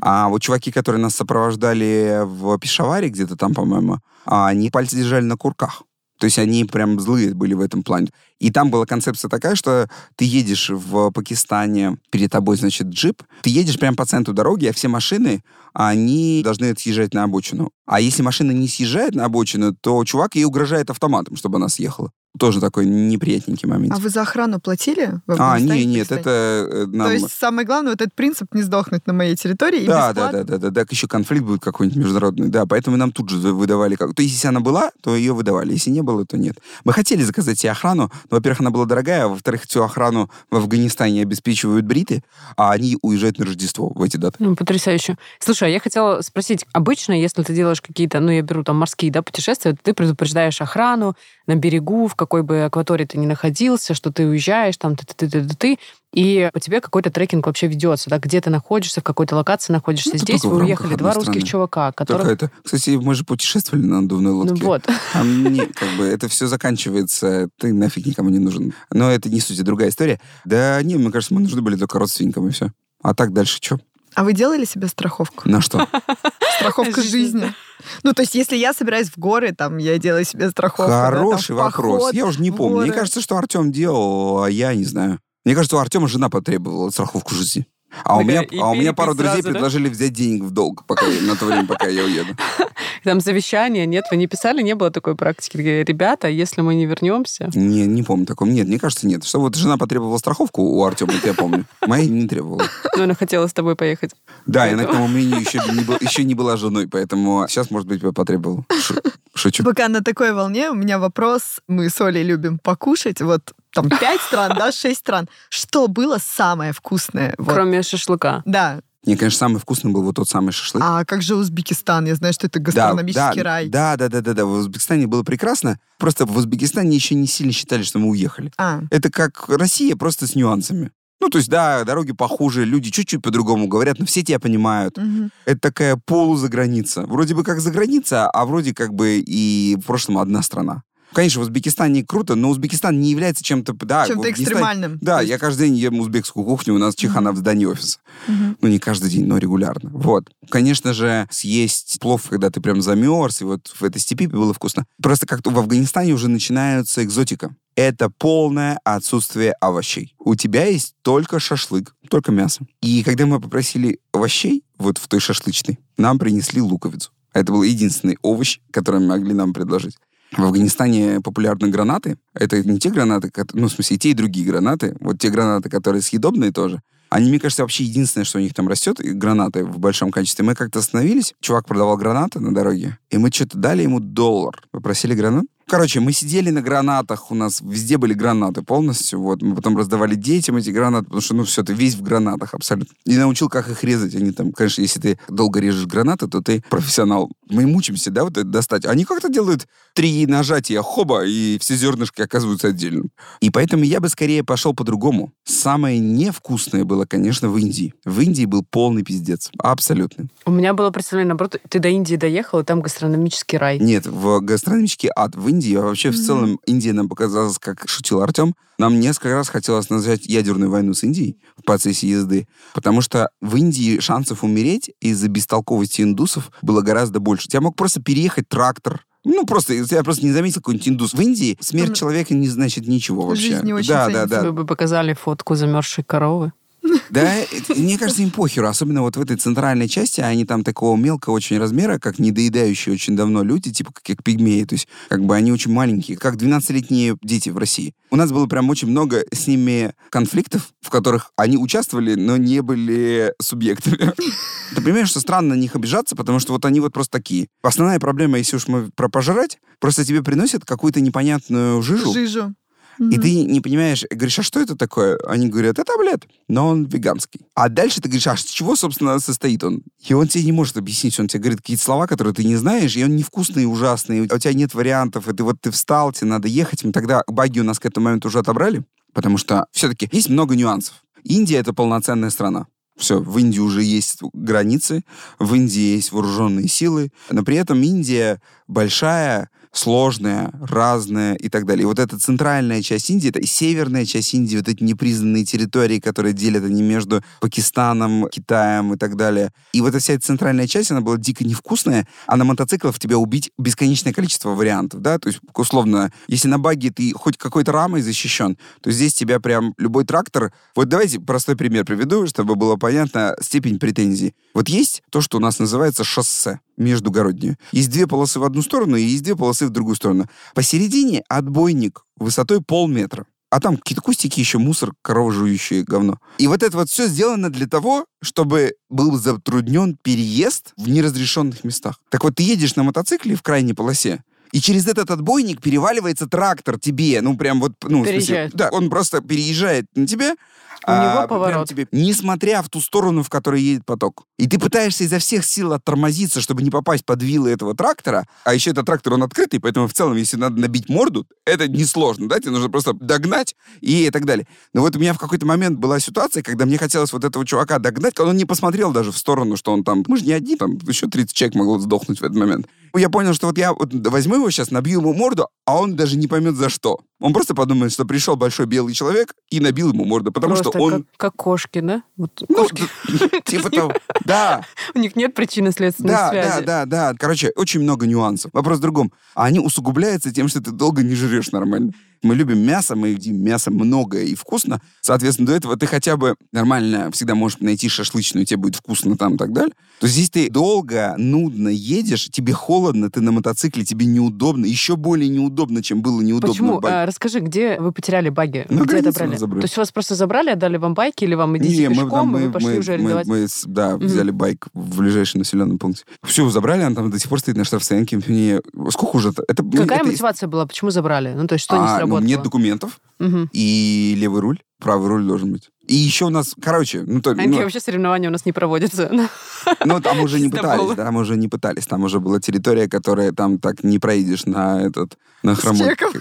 А вот чуваки, которые нас сопровождали в Пешаваре, где-то там, по-моему, а, они пальцы держали на курках. То есть они прям злые были в этом плане. И там была концепция такая, что ты едешь в Пакистане, перед тобой, значит, джип, ты едешь прямо по центру дороги, а все машины, они должны съезжать на обочину. А если машина не съезжает на обочину, то чувак ей угрожает автоматом, чтобы она съехала. Тоже такой неприятненький момент.
А вы за охрану платили? в
А, не, нет,
кстати?
это э, нам...
То есть самое главное, вот этот принцип не сдохнуть на моей территории и
Да, да, да, да, да, так еще конфликт будет какой-нибудь международный, да, поэтому нам тут же выдавали, как... то есть если она была, то ее выдавали, если не было, то нет. Мы хотели заказать себе охрану, но, во-первых, она была дорогая, а во-вторых, всю охрану в Афганистане обеспечивают бриты, а они уезжают на Рождество в эти даты.
Ну, потрясающе. Слушай, а я хотела спросить, обычно, если ты делаешь какие-то, ну, я беру там морские, да, путешествия, ты предупреждаешь охрану на берегу, в какой бы акватории ты ни находился, что ты уезжаешь, там, ты, ты, ты, ты, ты, и по тебе какой-то трекинг вообще ведется, да, где ты находишься, в какой-то локации находишься.
Ну,
Здесь вы уехали два
одной
русских
страны.
чувака, которые...
это... Кстати, мы же путешествовали на надувной
Ну
лодке.
вот.
Там не, как бы, это все заканчивается, ты нафиг никому не нужен. Но это не суть, другая история. Да не, мне кажется, мы нужны были только родственникам, и все. А так дальше что?
А вы делали себе страховку?
На что?
Страховка жизни. Ну, то есть, если я собираюсь в горы, там, я делаю себе страховку. да, там,
Хороший
в
вопрос.
поход,
Я уже не помню. Мне
горы.
кажется, что Артем делал, а я не знаю. Мне кажется, у Артема жена потребовала страховку жизни. А у
Такая,
меня,
и
а у меня пару друзей
сразу, да?
предложили взять денег в долг пока, на то время, пока я уеду.
Там завещание, нет, вы не писали, не было такой практики. Ребята, если мы не вернемся...
Не, не помню такого. Нет, мне кажется, нет. Что вот жена потребовала страховку у Артема, это я помню. Моя не требовала.
Ну, она хотела с тобой поехать.
Да, я на к тому времени еще не, был- еще не была женой, поэтому сейчас, может быть, потребовал. Шу- Шучу.
Пока на такой волне у меня вопрос. Мы с Олей любим покушать. Вот там пять стран, да, шесть стран. Что было самое вкусное? Вот.
Кроме шашлыка.
Да.
Мне, конечно, самый вкусный был вот тот самый шашлык.
А как же Узбекистан? Я знаю, что это гастрономический
да,
рай.
Да, да, да, да, да. В Узбекистане было прекрасно. Просто в Узбекистане еще не сильно считали, что мы уехали.
А,
Это как Россия, просто с нюансами. Ну, то есть, да, дороги похуже, люди чуть-чуть по-другому говорят, но все тебя понимают.
мгм.
Это такая полузаграница. Вроде бы как заграница, а вроде как бы и в прошлом одна страна. Конечно, в Узбекистане круто, но Узбекистан не является чем-то... Да,
Чем-то экстремальным.
Да,
есть-
я каждый день ем узбекскую кухню, у нас чехана в здании офиса.
Мгм.
Ну, не каждый день, но регулярно. Вот. Конечно же, съесть плов, когда ты прям замерз, и вот в этой степи было вкусно. Просто как-то в Афганистане уже начинается экзотика. Это полное отсутствие овощей. У тебя есть только шашлык, только мясо. И когда мы попросили овощей, вот в той шашлычной, нам принесли луковицу. Это был единственный овощ, который могли нам предложить. В Афганистане популярны гранаты. Это не те гранаты, ну, в смысле, и те, и другие гранаты. Вот те гранаты, которые съедобные тоже. Они, мне кажется, вообще единственное, что у них там растет, гранаты в большом количестве. Мы как-то остановились, чувак продавал гранаты на дороге, и мы что-то дали ему доллар. Попросили гранат. Короче, мы сидели на гранатах, у нас везде были гранаты полностью, вот. Мы потом раздавали детям эти гранаты, потому что, ну, все, ты весь в гранатах абсолютно. И научил, как их резать. Они там, конечно, если ты долго режешь гранаты, то ты профессионал. Мы мучимся, да, вот это достать. Они как-то делают три нажатия, хоба, и все зернышки оказываются отдельно. И поэтому я бы скорее пошел по-другому. Самое невкусное было, конечно, в Индии. В Индии был полный пиздец. Абсолютно.
У меня было представление, наоборот, ты до Индии доехал, и там гастрономический рай.
Нет, в гастрономический ад в Индии, а вообще в целом Индия нам показалась, как шутил Артем, нам несколько раз хотелось назвать ядерную войну с Индией в процессе езды, потому что в Индии шансов умереть из-за бестолковости индусов было гораздо больше. Тебя мог просто переехать трактор, ну, просто, я просто не заметил какой-нибудь индус. В Индии смерть
Там
человека не значит ничего вообще.
жизнь не очень
да, да,
ценится.
да.
Вы бы показали фотку замерзшей коровы.
Да, мне кажется, им похеру. Особенно вот в этой центральной части, они там такого мелкого очень размера, как недоедающие очень давно люди, типа как пигмеи. То есть, как бы они очень маленькие, как 12-летние дети в России. У нас было прям очень много с ними конфликтов, в которых они участвовали, но не были субъектами. Ты понимаешь, что странно на них обижаться, потому что вот они вот просто такие. Основная проблема, если уж мы про пожрать, просто тебе приносят какую-то непонятную жижу,
Жижу.
И ты не понимаешь, говоришь, а что это такое? Они говорят, это омлет, но он веганский. А дальше ты говоришь, а с чего, собственно, состоит он? И он тебе не может объяснить, он тебе говорит какие-то слова, которые ты не знаешь, и он невкусный и ужасный, у тебя нет вариантов, и ты вот ты встал, тебе надо ехать. Мы тогда баги у нас к этому моменту уже отобрали, потому что все-таки есть много нюансов. Индия — это полноценная страна. Все, в Индии уже есть границы, в Индии есть вооруженные силы, но при этом Индия большая, сложная, разная и так далее. И вот эта центральная часть Индии, это и северная часть Индии, вот эти непризнанные территории, которые делят они между Пакистаном, Китаем и так далее. И вот эта вся эта центральная часть, она была дико невкусная, а на мотоциклах тебя убить бесконечное количество вариантов, да, то есть, условно, если на баге ты хоть какой-то рамой защищен, то здесь тебя прям любой трактор... Вот давайте простой пример приведу, чтобы было понятно степень претензий. Вот есть то, что у нас называется шоссе междугороднее. Есть две полосы в одну сторону и есть две полосы в другую сторону. Посередине отбойник высотой полметра. А там какие-то кустики, еще мусор, корова жующие говно. И вот это вот все сделано для того, чтобы был затруднен переезд в неразрешенных местах. Так вот, ты едешь на мотоцикле в крайней полосе, и через этот отбойник переваливается трактор тебе. Ну, прям вот... Ну, смысле, да, он просто переезжает на тебя.
У него
прям
поворот.
тебе, несмотря в ту сторону, в которой едет поток. И ты пытаешься изо всех сил оттормозиться, чтобы не попасть под вилы этого трактора. А еще этот трактор, он открытый, поэтому в целом, если надо набить морду, это несложно, да? Тебе нужно просто догнать и так далее. Но вот у меня в какой-то момент была ситуация, когда мне хотелось вот этого чувака догнать, когда он не посмотрел даже в сторону, что он там... Мы же не одни, там еще 30 человек могло сдохнуть в этот момент. Я понял, что вот я вот возьму его сейчас, набью ему морду, а он даже не поймет за что. Он просто подумает, что пришел большой белый человек и набил ему морду, потому
Просто
что он...
как, как кошки, да? Вот
Ну,
кошки.
типа того. Да,
У них нет причинно-следственной
да,
связи.
да, да, да. Короче, очень много нюансов. Вопрос в другом. А они усугубляются тем, что ты долго не жрешь нормально. Мы любим мясо, мы едим мясо много и вкусно. Соответственно, до этого ты хотя бы нормально всегда можешь найти шашлычную, тебе будет вкусно там и так далее. То здесь ты долго, нудно едешь, тебе холодно, ты на мотоцикле, тебе неудобно, еще более неудобно, чем было неудобно.
Почему? А, расскажи, где вы потеряли баги?
На
где это
границе
брали?
нас забрали.
То есть вас просто забрали, отдали вам байки, или вам идите
Не,
пешком,
там,
и
мы,
вы пошли
мы,
уже
мы-
арендовать?
мы да, взяли байк в ближайший населенный пункт. Все, забрали, он там до сих пор стоит на штрафстоянке. Мне... Сколько уже? это? Ну,
Какая
это-
мотивация была? Почему забрали? Ну, то есть что не
Ну,
сработало?
нет документов
Мгм.
и левый руль, правый руль должен быть. И еще у нас, короче, ну, то,
А такие
ну,
вообще соревнования у нас не проводятся.
ну, там уже не пытались, да, там уже не пытались. Там уже была территория, которая там так не проедешь на этот, на хромой, к-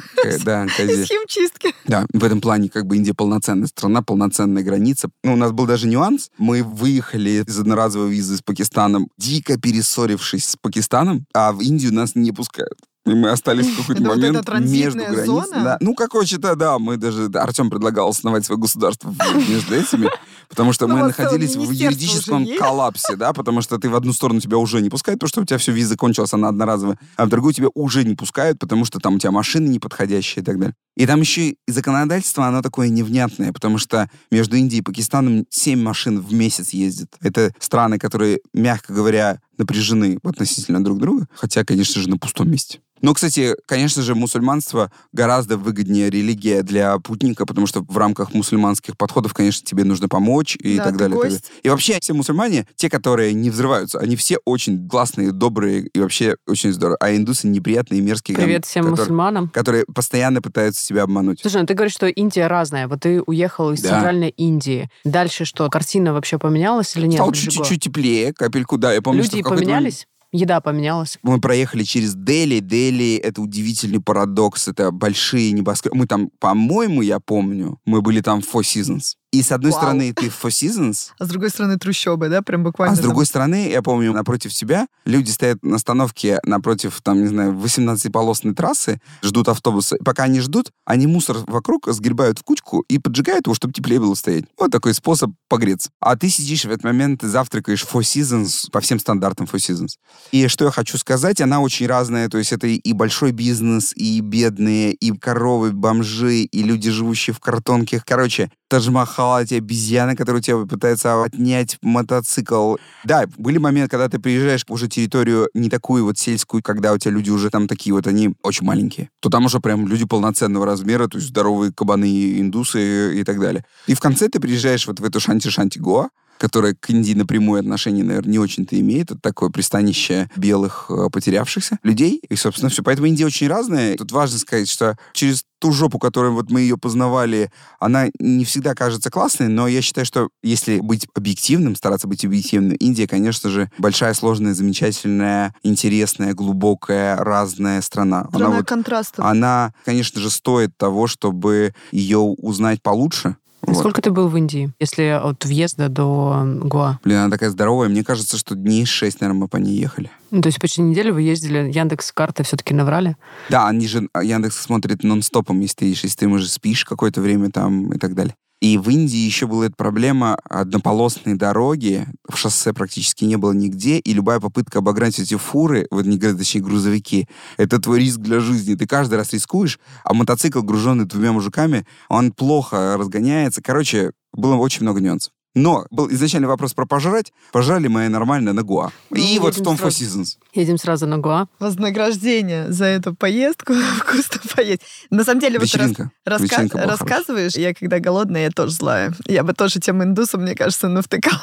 да.
Из химчистки.
Да, в этом плане как бы Индия полноценная страна, полноценная граница. Ну, у нас был даже нюанс. Мы выехали из одноразовой визы с Пакистаном, дико перессорившись с Пакистаном, а в Индию нас не пускают. И мы остались в какой-то
вот
момент
транзитная
между границами.
зона?
Да. Ну, короче-то, да, мы даже... да, Артем предлагал основать свое государство между этими, потому что
Ну,
мы находились в юридическом коллапсе, да, потому что ты в одну сторону тебя уже не пускают, потому что у тебя все, виза кончилась, она одноразовая, а в другую тебя уже не пускают, потому что там у тебя машины неподходящие и так далее. И там еще и законодательство, оно такое невнятное, потому что между Индией и Пакистаном 7 машин в месяц ездит. Это страны, которые, мягко говоря, напряжены относительно друг друга, хотя, конечно же, на пустом месте. Но, кстати, конечно же, мусульманство гораздо выгоднее религия для путника, потому что в рамках мусульманских подходов, конечно, тебе нужно помочь и
Да,
так далее. и так
гость.
далее. И вообще все мусульмане, те, которые не взрываются, они все очень классные, добрые и вообще очень здорово. А индусы неприятные мерзкие.
Привет всем
которые,
мусульманам.
которые постоянно пытаются себя обмануть.
Слушай, ну ты говоришь, что Индия разная. Вот ты уехал из
Да.
Центральной Индии. Дальше что, картина вообще поменялась или нет?
Стало чуть-чуть теплее, капельку, да. Я помню, что
Люди
момент-
поменялись? Еда поменялась?
Мы проехали через Дели. Дели — это удивительный парадокс. Это большие небоскребы. Мы там, по-моему, я помню, мы были там в Four Seasons. И с одной
Вау.
стороны ты Four Seasons,
А с другой стороны трущобы, да? Прям буквально
а с
там.
другой стороны, я помню, напротив себя люди стоят на остановке напротив, там, не знаю, 18-полосной трассы, ждут автобуса. И пока они ждут, они мусор вокруг сгребают в кучку и поджигают его, чтобы теплее было стоять. Вот такой способ погреться. А ты сидишь в этот момент, ты завтракаешь Four Seasons по всем стандартам Four Seasons. И что я хочу сказать, она очень разная. То есть это и большой бизнес, и бедные, и коровы, бомжи, и люди, живущие в картонке. Короче, Тадж-Махал, эти обезьяны, которые у тебя пытаются отнять мотоцикл. Да, были моменты, когда ты приезжаешь уже территорию не такую вот сельскую, когда у тебя люди уже там такие вот, они очень маленькие. То там уже прям люди полноценного размера, то есть здоровые кабаны, индусы и так далее. И в конце ты приезжаешь вот в эту Шанти-Шанти-Гоа, которая к Индии напрямую отношение, наверное, не очень-то имеет. Это такое пристанище белых э, потерявшихся людей. И, собственно, все. Поэтому Индия очень разная. Тут важно сказать, что через ту жопу, которой вот мы ее познавали, она не всегда кажется классной, но я считаю, что если быть объективным, стараться быть объективным, Индия, конечно же, большая, сложная, замечательная, интересная, глубокая, разная страна.
Страна
она вот
контрастов.
она, конечно же, стоит того, чтобы ее узнать получше. Вот.
Сколько ты был в Индии, если от въезда до Гоа?
Блин, она такая здоровая. Мне кажется, что дней шесть, наверное, мы по ней ехали.
Ну, то есть почти неделю вы ездили, Яндекс карты все-таки наврали?
Да, они же, Яндекс смотрит нон-стопом, если ты, если ты уже спишь какое-то время там и так далее. И в Индии еще была эта проблема однополосной дороги, в шоссе практически не было нигде, и любая попытка обогнать эти фуры, вот не точнее, грузовики, это твой риск для жизни. Ты каждый раз рискуешь, а мотоцикл, груженный двумя мужиками, он плохо разгоняется. Короче, было очень много нюансов. Но был изначальный вопрос про пожрать. Пожрали мы нормально на Гуа. и
Ну,
вот в том Four
сразу.
Seasons.
Едем сразу на Гоа.
Вознаграждение за эту поездку. Вкусно поесть. На самом деле, вот
Вечеринка.
раска-
Вечеринка была
рассказываешь, я когда голодная, я тоже злая. Я бы тоже тем индусам, мне кажется, навтыкала.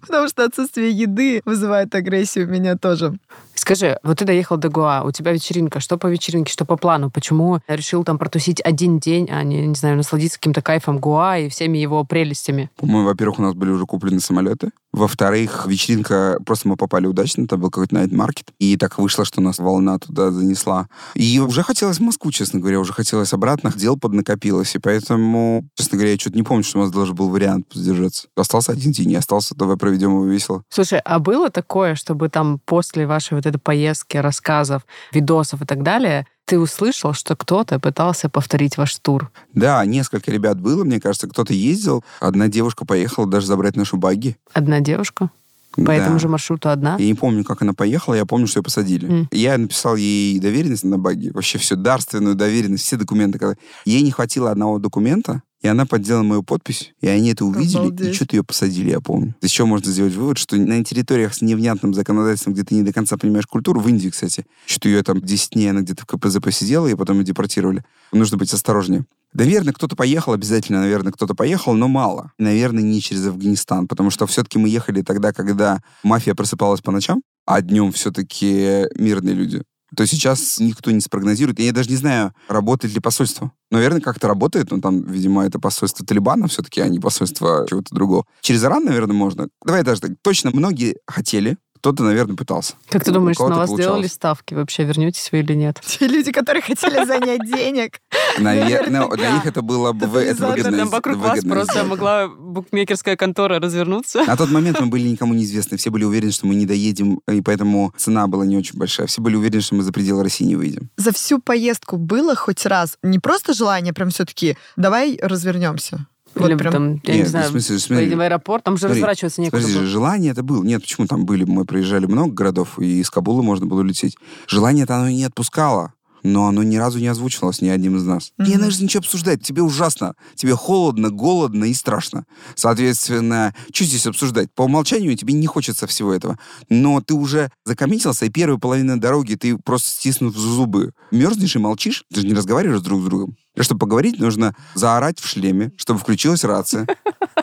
Потому что отсутствие еды вызывает агрессию у меня тоже.
Скажи, вот ты доехал до Гоа, у тебя вечеринка. Что по вечеринке, что по плану? Почему решил там протусить один день, а не, не знаю, насладиться каким-то кайфом Гоа и всеми его прелестями?
По-моему, во-первых, у нас были уже куплены самолеты. Во-вторых, вечеринка, просто мы попали удачно, там был какой-то night market. И так вышло, что нас волна туда занесла. И уже хотелось в Москву, честно говоря, уже хотелось обратно, дел поднакопилось. И поэтому, честно говоря, я что-то не помню, что у нас должен был вариант задержаться. Остался один день, и остался, давай проведем его весело.
Слушай, а было такое, чтобы там после вашей вот этой поездки, рассказов, видосов и так далее, ты услышал, что кто-то пытался повторить ваш тур.
Да, несколько ребят было, мне кажется, кто-то ездил. Одна девушка поехала даже забрать нашу багги.
Одна девушка? По
Да.
этому же маршруту одна?
Я не помню, как она поехала, я помню, что ее посадили.
М.
Я написал ей доверенность на баги, вообще все, дарственную доверенность, все документы. Ей не хватило одного документа, и она подделала мою подпись, и они это увидели, и
Обалдеть.
что-то ее посадили, я помню. Еще можно сделать вывод, что на территориях с невнятным законодательством, где ты не до конца понимаешь культуру, в Индии, кстати, что ее там 10 дней она где-то в КПЗ посидела, и потом ее депортировали. Нужно быть осторожнее. Наверное, кто-то поехал, обязательно, наверное, кто-то поехал, но мало. Наверное, не через Афганистан, потому что все-таки мы ехали тогда, когда мафия просыпалась по ночам, а днем все-таки мирные люди. То сейчас никто не спрогнозирует. Я даже не знаю, работает ли посольство. Наверное, как-то работает, но там, видимо, это посольство Талибана все-таки, а не посольство чего-то другого. Через Иран, наверное, можно. Давай даже так. Точно многие хотели, кто-то, наверное, пытался.
Как ты думаешь, на вас
получалось.
делали ставки? Вообще вернетесь вы или нет?
Те люди, которые хотели занять денег.
Наверное, для них это было бы выгодно.
Вокруг вас просто могла букмекерская контора развернуться.
На тот момент мы были никому неизвестны. Все были уверены, что мы не доедем, и поэтому цена была не очень большая. Все были уверены, что мы за пределы России не выйдем.
За всю поездку было хоть раз не просто желание, прям все-таки давай развернемся. Вот
Или
прям.
там, я
Нет,
не
в
знаю,
смысле, смотри.
поедем в аэропорт, там же
Смотри,
разворачиваться некуда
Подожди,
было.
желание это было. Нет, почему там были? Мы проезжали много городов, и из Кабула можно было лететь. Желание это оно и не отпускало. Но оно ни разу не озвучивалось ни одним из нас. Не
Мгм.
надо же ничего обсуждать. Тебе ужасно. Тебе холодно, голодно и страшно. Соответственно, что здесь обсуждать? По умолчанию тебе не хочется всего этого. Но ты уже закоммитился, и первую половину дороги ты просто стиснув зубы мерзнешь и молчишь. Ты же не разговариваешь друг с другом. Чтобы поговорить, нужно заорать в шлеме, чтобы включилась рация.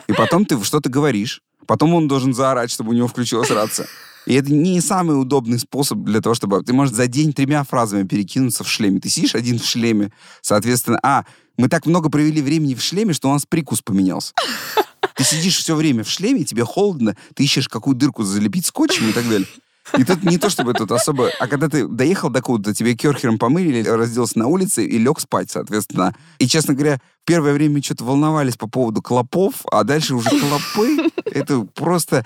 И потом ты что-то говоришь. Потом он должен заорать, чтобы у него включилась рация. И это не самый удобный способ для того, чтобы... Ты можешь за день тремя фразами перекинуться в шлеме. Ты сидишь один в шлеме, соответственно... А, мы так много провели времени в шлеме, что у нас прикус поменялся. Ты сидишь все время в шлеме, тебе холодно, ты ищешь какую дырку залепить скотчем и так далее. И тут не то, чтобы тут особо... А когда ты доехал до куда-то, тебе керхером помыли, разделся на улице и лег спать, соответственно. И, честно говоря, первое время что-то волновались по поводу клопов, а дальше уже клопы, это просто...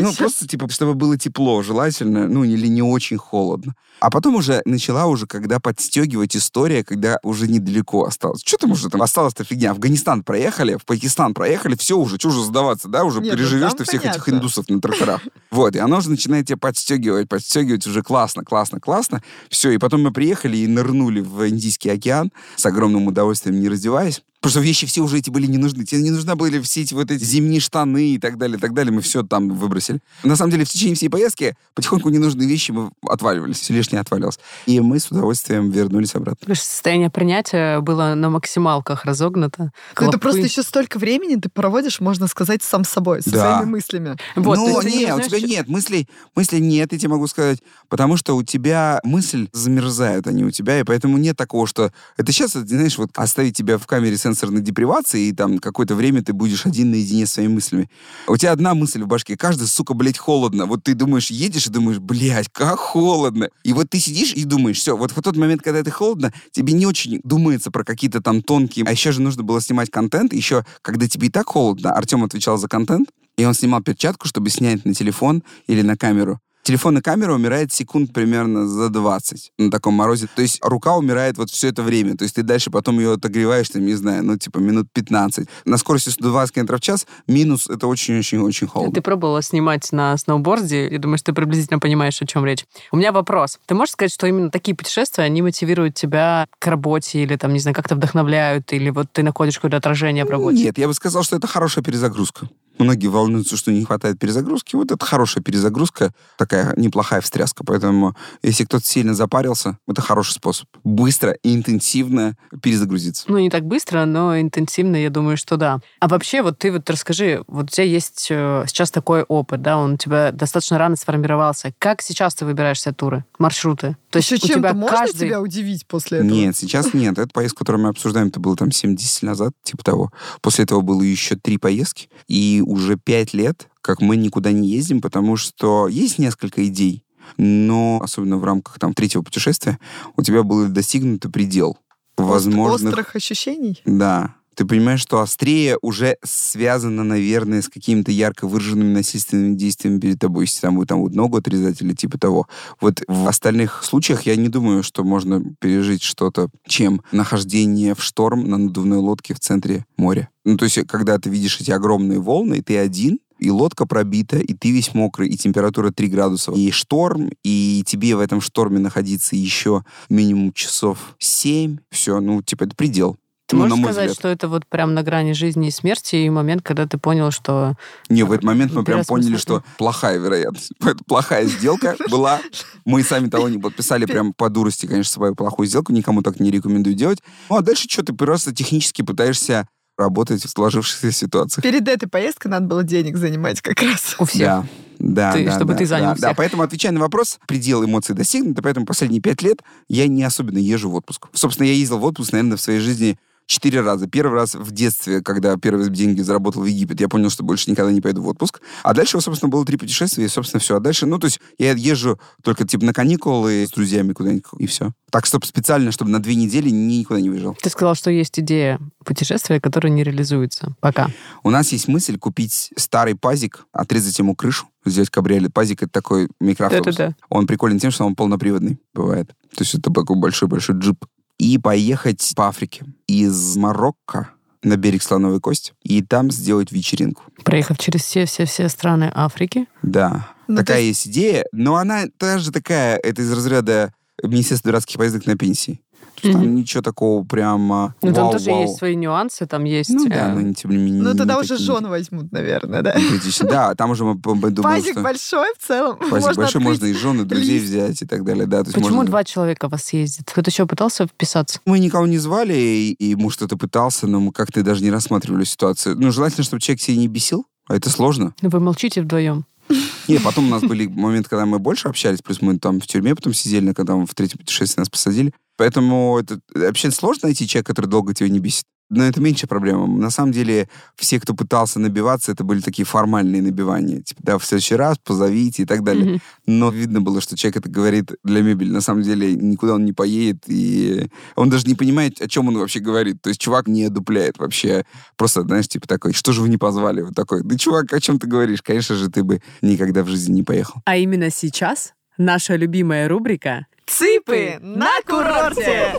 Ну, просто, типа, чтобы было тепло, желательно, ну, или не очень холодно. А потом уже начала уже, когда подстегивать история, когда уже недалеко осталось. Что там уже там осталось-то фигня? Афганистан проехали, в Пакистан проехали, все уже, что уже сдаваться, да, уже
Нет, ну
переживешь ты всех этих
понятно.
индусов на тракторах. Вот, и оно уже начинает тебя подстегивать, подстегивать уже классно, классно, классно. Все, и потом мы приехали и нырнули в Индийский океан с огромным удовольствием, не раздеваясь. Потому что вещи все уже эти были не нужны. Тебе не нужны были все эти вот эти зимние штаны и так далее, и так далее. Мы все там выбросили. На самом деле, в течение всей поездки потихоньку ненужные вещи мы отваливались, все лишнее отвалилось. И мы с удовольствием вернулись обратно.
Состояние принятия было на максималках разогнато.
Ну, это
Клопы.
просто еще столько времени ты проводишь, можно сказать, сам с собой, со
Да.
своими мыслями.
Вот,
ну,
ты
не, у тебя
что-
нет мыслей, мыслей нет, я тебе могу сказать, потому что у тебя мысль замерзает, они у тебя, и поэтому нет такого, что это сейчас, знаешь, вот оставить тебя в камере сенсорной депривации, и там какое-то время ты будешь один наедине с своими мыслями. А У тебя одна мысль в башке, каждый, сука, блядь, холодно. Вот ты думаешь, едешь и думаешь, блядь, как холодно. И вот ты сидишь и думаешь, все, вот в тот момент, когда это холодно, тебе не очень думается про какие-то там тонкие... А еще же нужно было снимать контент, еще когда тебе и так холодно, Артем отвечал за контент, и он снимал перчатку, чтобы снять на телефон или на камеру. Телефон и камера умирает секунд примерно за 20 на таком морозе. То есть рука умирает вот все это время. То есть ты дальше потом ее отогреваешь, там, не знаю, ну, типа минут 15. На скорости 120 км в час минус это очень-очень-очень холодно.
Ты пробовала снимать на сноуборде, и думаешь, ты приблизительно понимаешь, о чем речь. У меня вопрос. Ты можешь сказать, что именно такие путешествия, они мотивируют тебя к работе, или там, не знаю, как-то вдохновляют, или вот ты находишь какое-то отражение в работе?
Нет, я бы сказал, что это хорошая перезагрузка. Многие волнуются, что не хватает перезагрузки. Вот это хорошая перезагрузка, такая неплохая встряска. Поэтому, если кто-то сильно запарился, это хороший способ. Быстро и интенсивно перезагрузиться.
Ну, не так быстро, но интенсивно, я думаю, что да. А вообще, вот ты вот расскажи, вот у тебя есть э, сейчас такой опыт, да, он у тебя достаточно рано сформировался. Как сейчас ты выбираешь себе туры, маршруты? То есть
Еще
у тебя
чем-то можно
каждый...
тебя удивить после этого?
Нет, сейчас нет. Это поездка, которую мы обсуждаем, это было там 7-10 назад, типа того. После этого было еще три поездки. И уже пять лет, как мы никуда не ездим, потому что есть несколько идей, но особенно в рамках там третьего путешествия у тебя был достигнут предел возможных...
Острых ощущений?
Да. Ты понимаешь, что острее уже связано, наверное, с какими-то ярко выраженными насильственными действиями перед тобой, если там вы там вот ногу отрезать или типа того. Вот в остальных случаях я не думаю, что можно пережить что-то, чем нахождение в шторм на надувной лодке в центре моря. Ну, то есть, когда ты видишь эти огромные волны, и ты один, и лодка пробита, и ты весь мокрый, и температура 3 градуса, и шторм, и тебе в этом шторме находиться еще минимум часов 7, все, ну, типа, это предел.
Ты
Ну,
можешь сказать,
взгляд.
что это вот прям на грани жизни и смерти, и момент, когда ты понял, что...
Не, в этот момент мы прям поняли, что плохая вероятность. Это плохая сделка была. Мы сами того не подписали прям по дурости, конечно, свою плохую сделку. Никому так не рекомендую делать. Ну, а дальше что, ты просто технически пытаешься работать в сложившихся ситуациях.
Перед этой поездкой надо было денег занимать как раз.
У всех.
Да. Да,
Ты-
да,
чтобы
да,
ты занял
да, да, поэтому, отвечая на вопрос, предел эмоций достигнут, поэтому последние пять лет я не особенно езжу в отпуск. Собственно, я ездил в отпуск, наверное, в своей жизни четыре раза. Первый раз в детстве, когда первые деньги заработал в Египет, я понял, что больше никогда не пойду в отпуск. А дальше, собственно, было три путешествия, и, собственно, все. А дальше, ну, то есть я езжу только, типа, на каникулы с друзьями куда-нибудь, и все. Так, чтобы специально, чтобы на две недели ни- никуда не выезжал.
Ты сказал, что есть идея путешествия, которая не реализуется пока.
У нас есть мысль купить старый пазик, отрезать ему крышу, сделать кабриолет. Пазик — это такой микроавтобус.
Да-да-да.
Он прикольный тем, что он полноприводный бывает. То есть это такой большой-большой джип. И поехать по Африке. Из Марокко на берег Слоновой Кости. И там сделать вечеринку.
Проехав через все-все-все страны Африки.
Да.
Ну,
такая
то
есть идея. Но она тоже такая, это из разряда Министерства дурацких поездок на пенсии. То есть Там ничего такого прям
Ну, там тоже
вау.
есть свои нюансы, там есть...
Ну да,
э,
но тем не менее.
Ну,
не
тогда уже
такие
жен возьмут, наверное, да?
Да, там уже мы думаем,
Пазик
что...
большой в целом.
Пазик
можно
большой, можно и жены, друзей
лист.
взять и так далее. Да, то есть
Почему
можно-
два человека вас ездит? Кто-то еще пытался вписаться?
Мы никого не звали, и, и муж что-то пытался, но мы как-то даже не рассматривали ситуацию. Ну, желательно, чтобы человек себя не бесил, а это сложно.
Вы молчите вдвоем.
Не, потом у нас были моменты, когда мы больше общались, плюс мы там в тюрьме потом сидели, когда мы в третьем путешествии нас посадили. Поэтому это вообще сложно найти человека, который долго тебя не бесит. Но это меньше проблема. На самом деле, все, кто пытался набиваться, это были такие формальные набивания. Типа, да, в следующий раз позовите и так далее.
Мгм.
Но видно было, что человек это говорит для мебели. На самом деле, никуда он не поедет, и он даже не понимает, о чем он вообще говорит. То есть чувак не дупляет вообще. Просто, знаешь, типа такой, что же вы не позвали? Вот такой, да, чувак, о чем ты говоришь? Конечно же, ты бы никогда в жизни не поехал.
А именно сейчас наша любимая рубрика
Цыпы на курорте!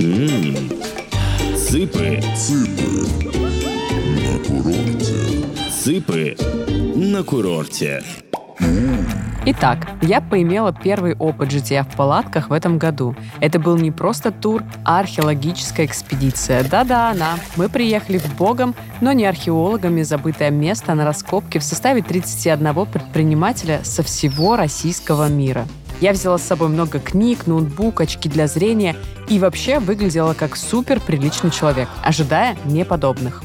Цыпы. Цыпы на курорте.
Итак, я поимела первый опыт жития в палатках в этом году. Это был не просто тур, а археологическая экспедиция. Да-да, она. Мы приехали в богом, но не археологами забытое место на раскопке в составе 31 предпринимателя со всего российского мира. Я взяла с собой много книг, ноутбук, очки для зрения и вообще выглядела как супер приличный человек, ожидая неподобных.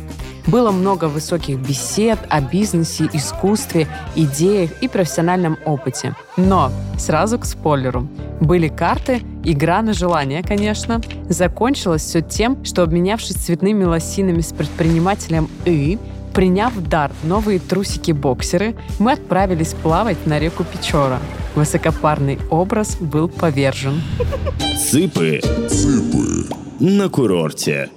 Было много высоких бесед о бизнесе, искусстве, идеях и профессиональном опыте. Но сразу к спойлеру. Были карты, игра на желание, конечно. Закончилось все тем, что обменявшись цветными лосинами с предпринимателем И, приняв в дар новые трусики-боксеры, мы отправились плавать на реку Печора. Высокопарный образ был повержен.
Цыпы. На курорте.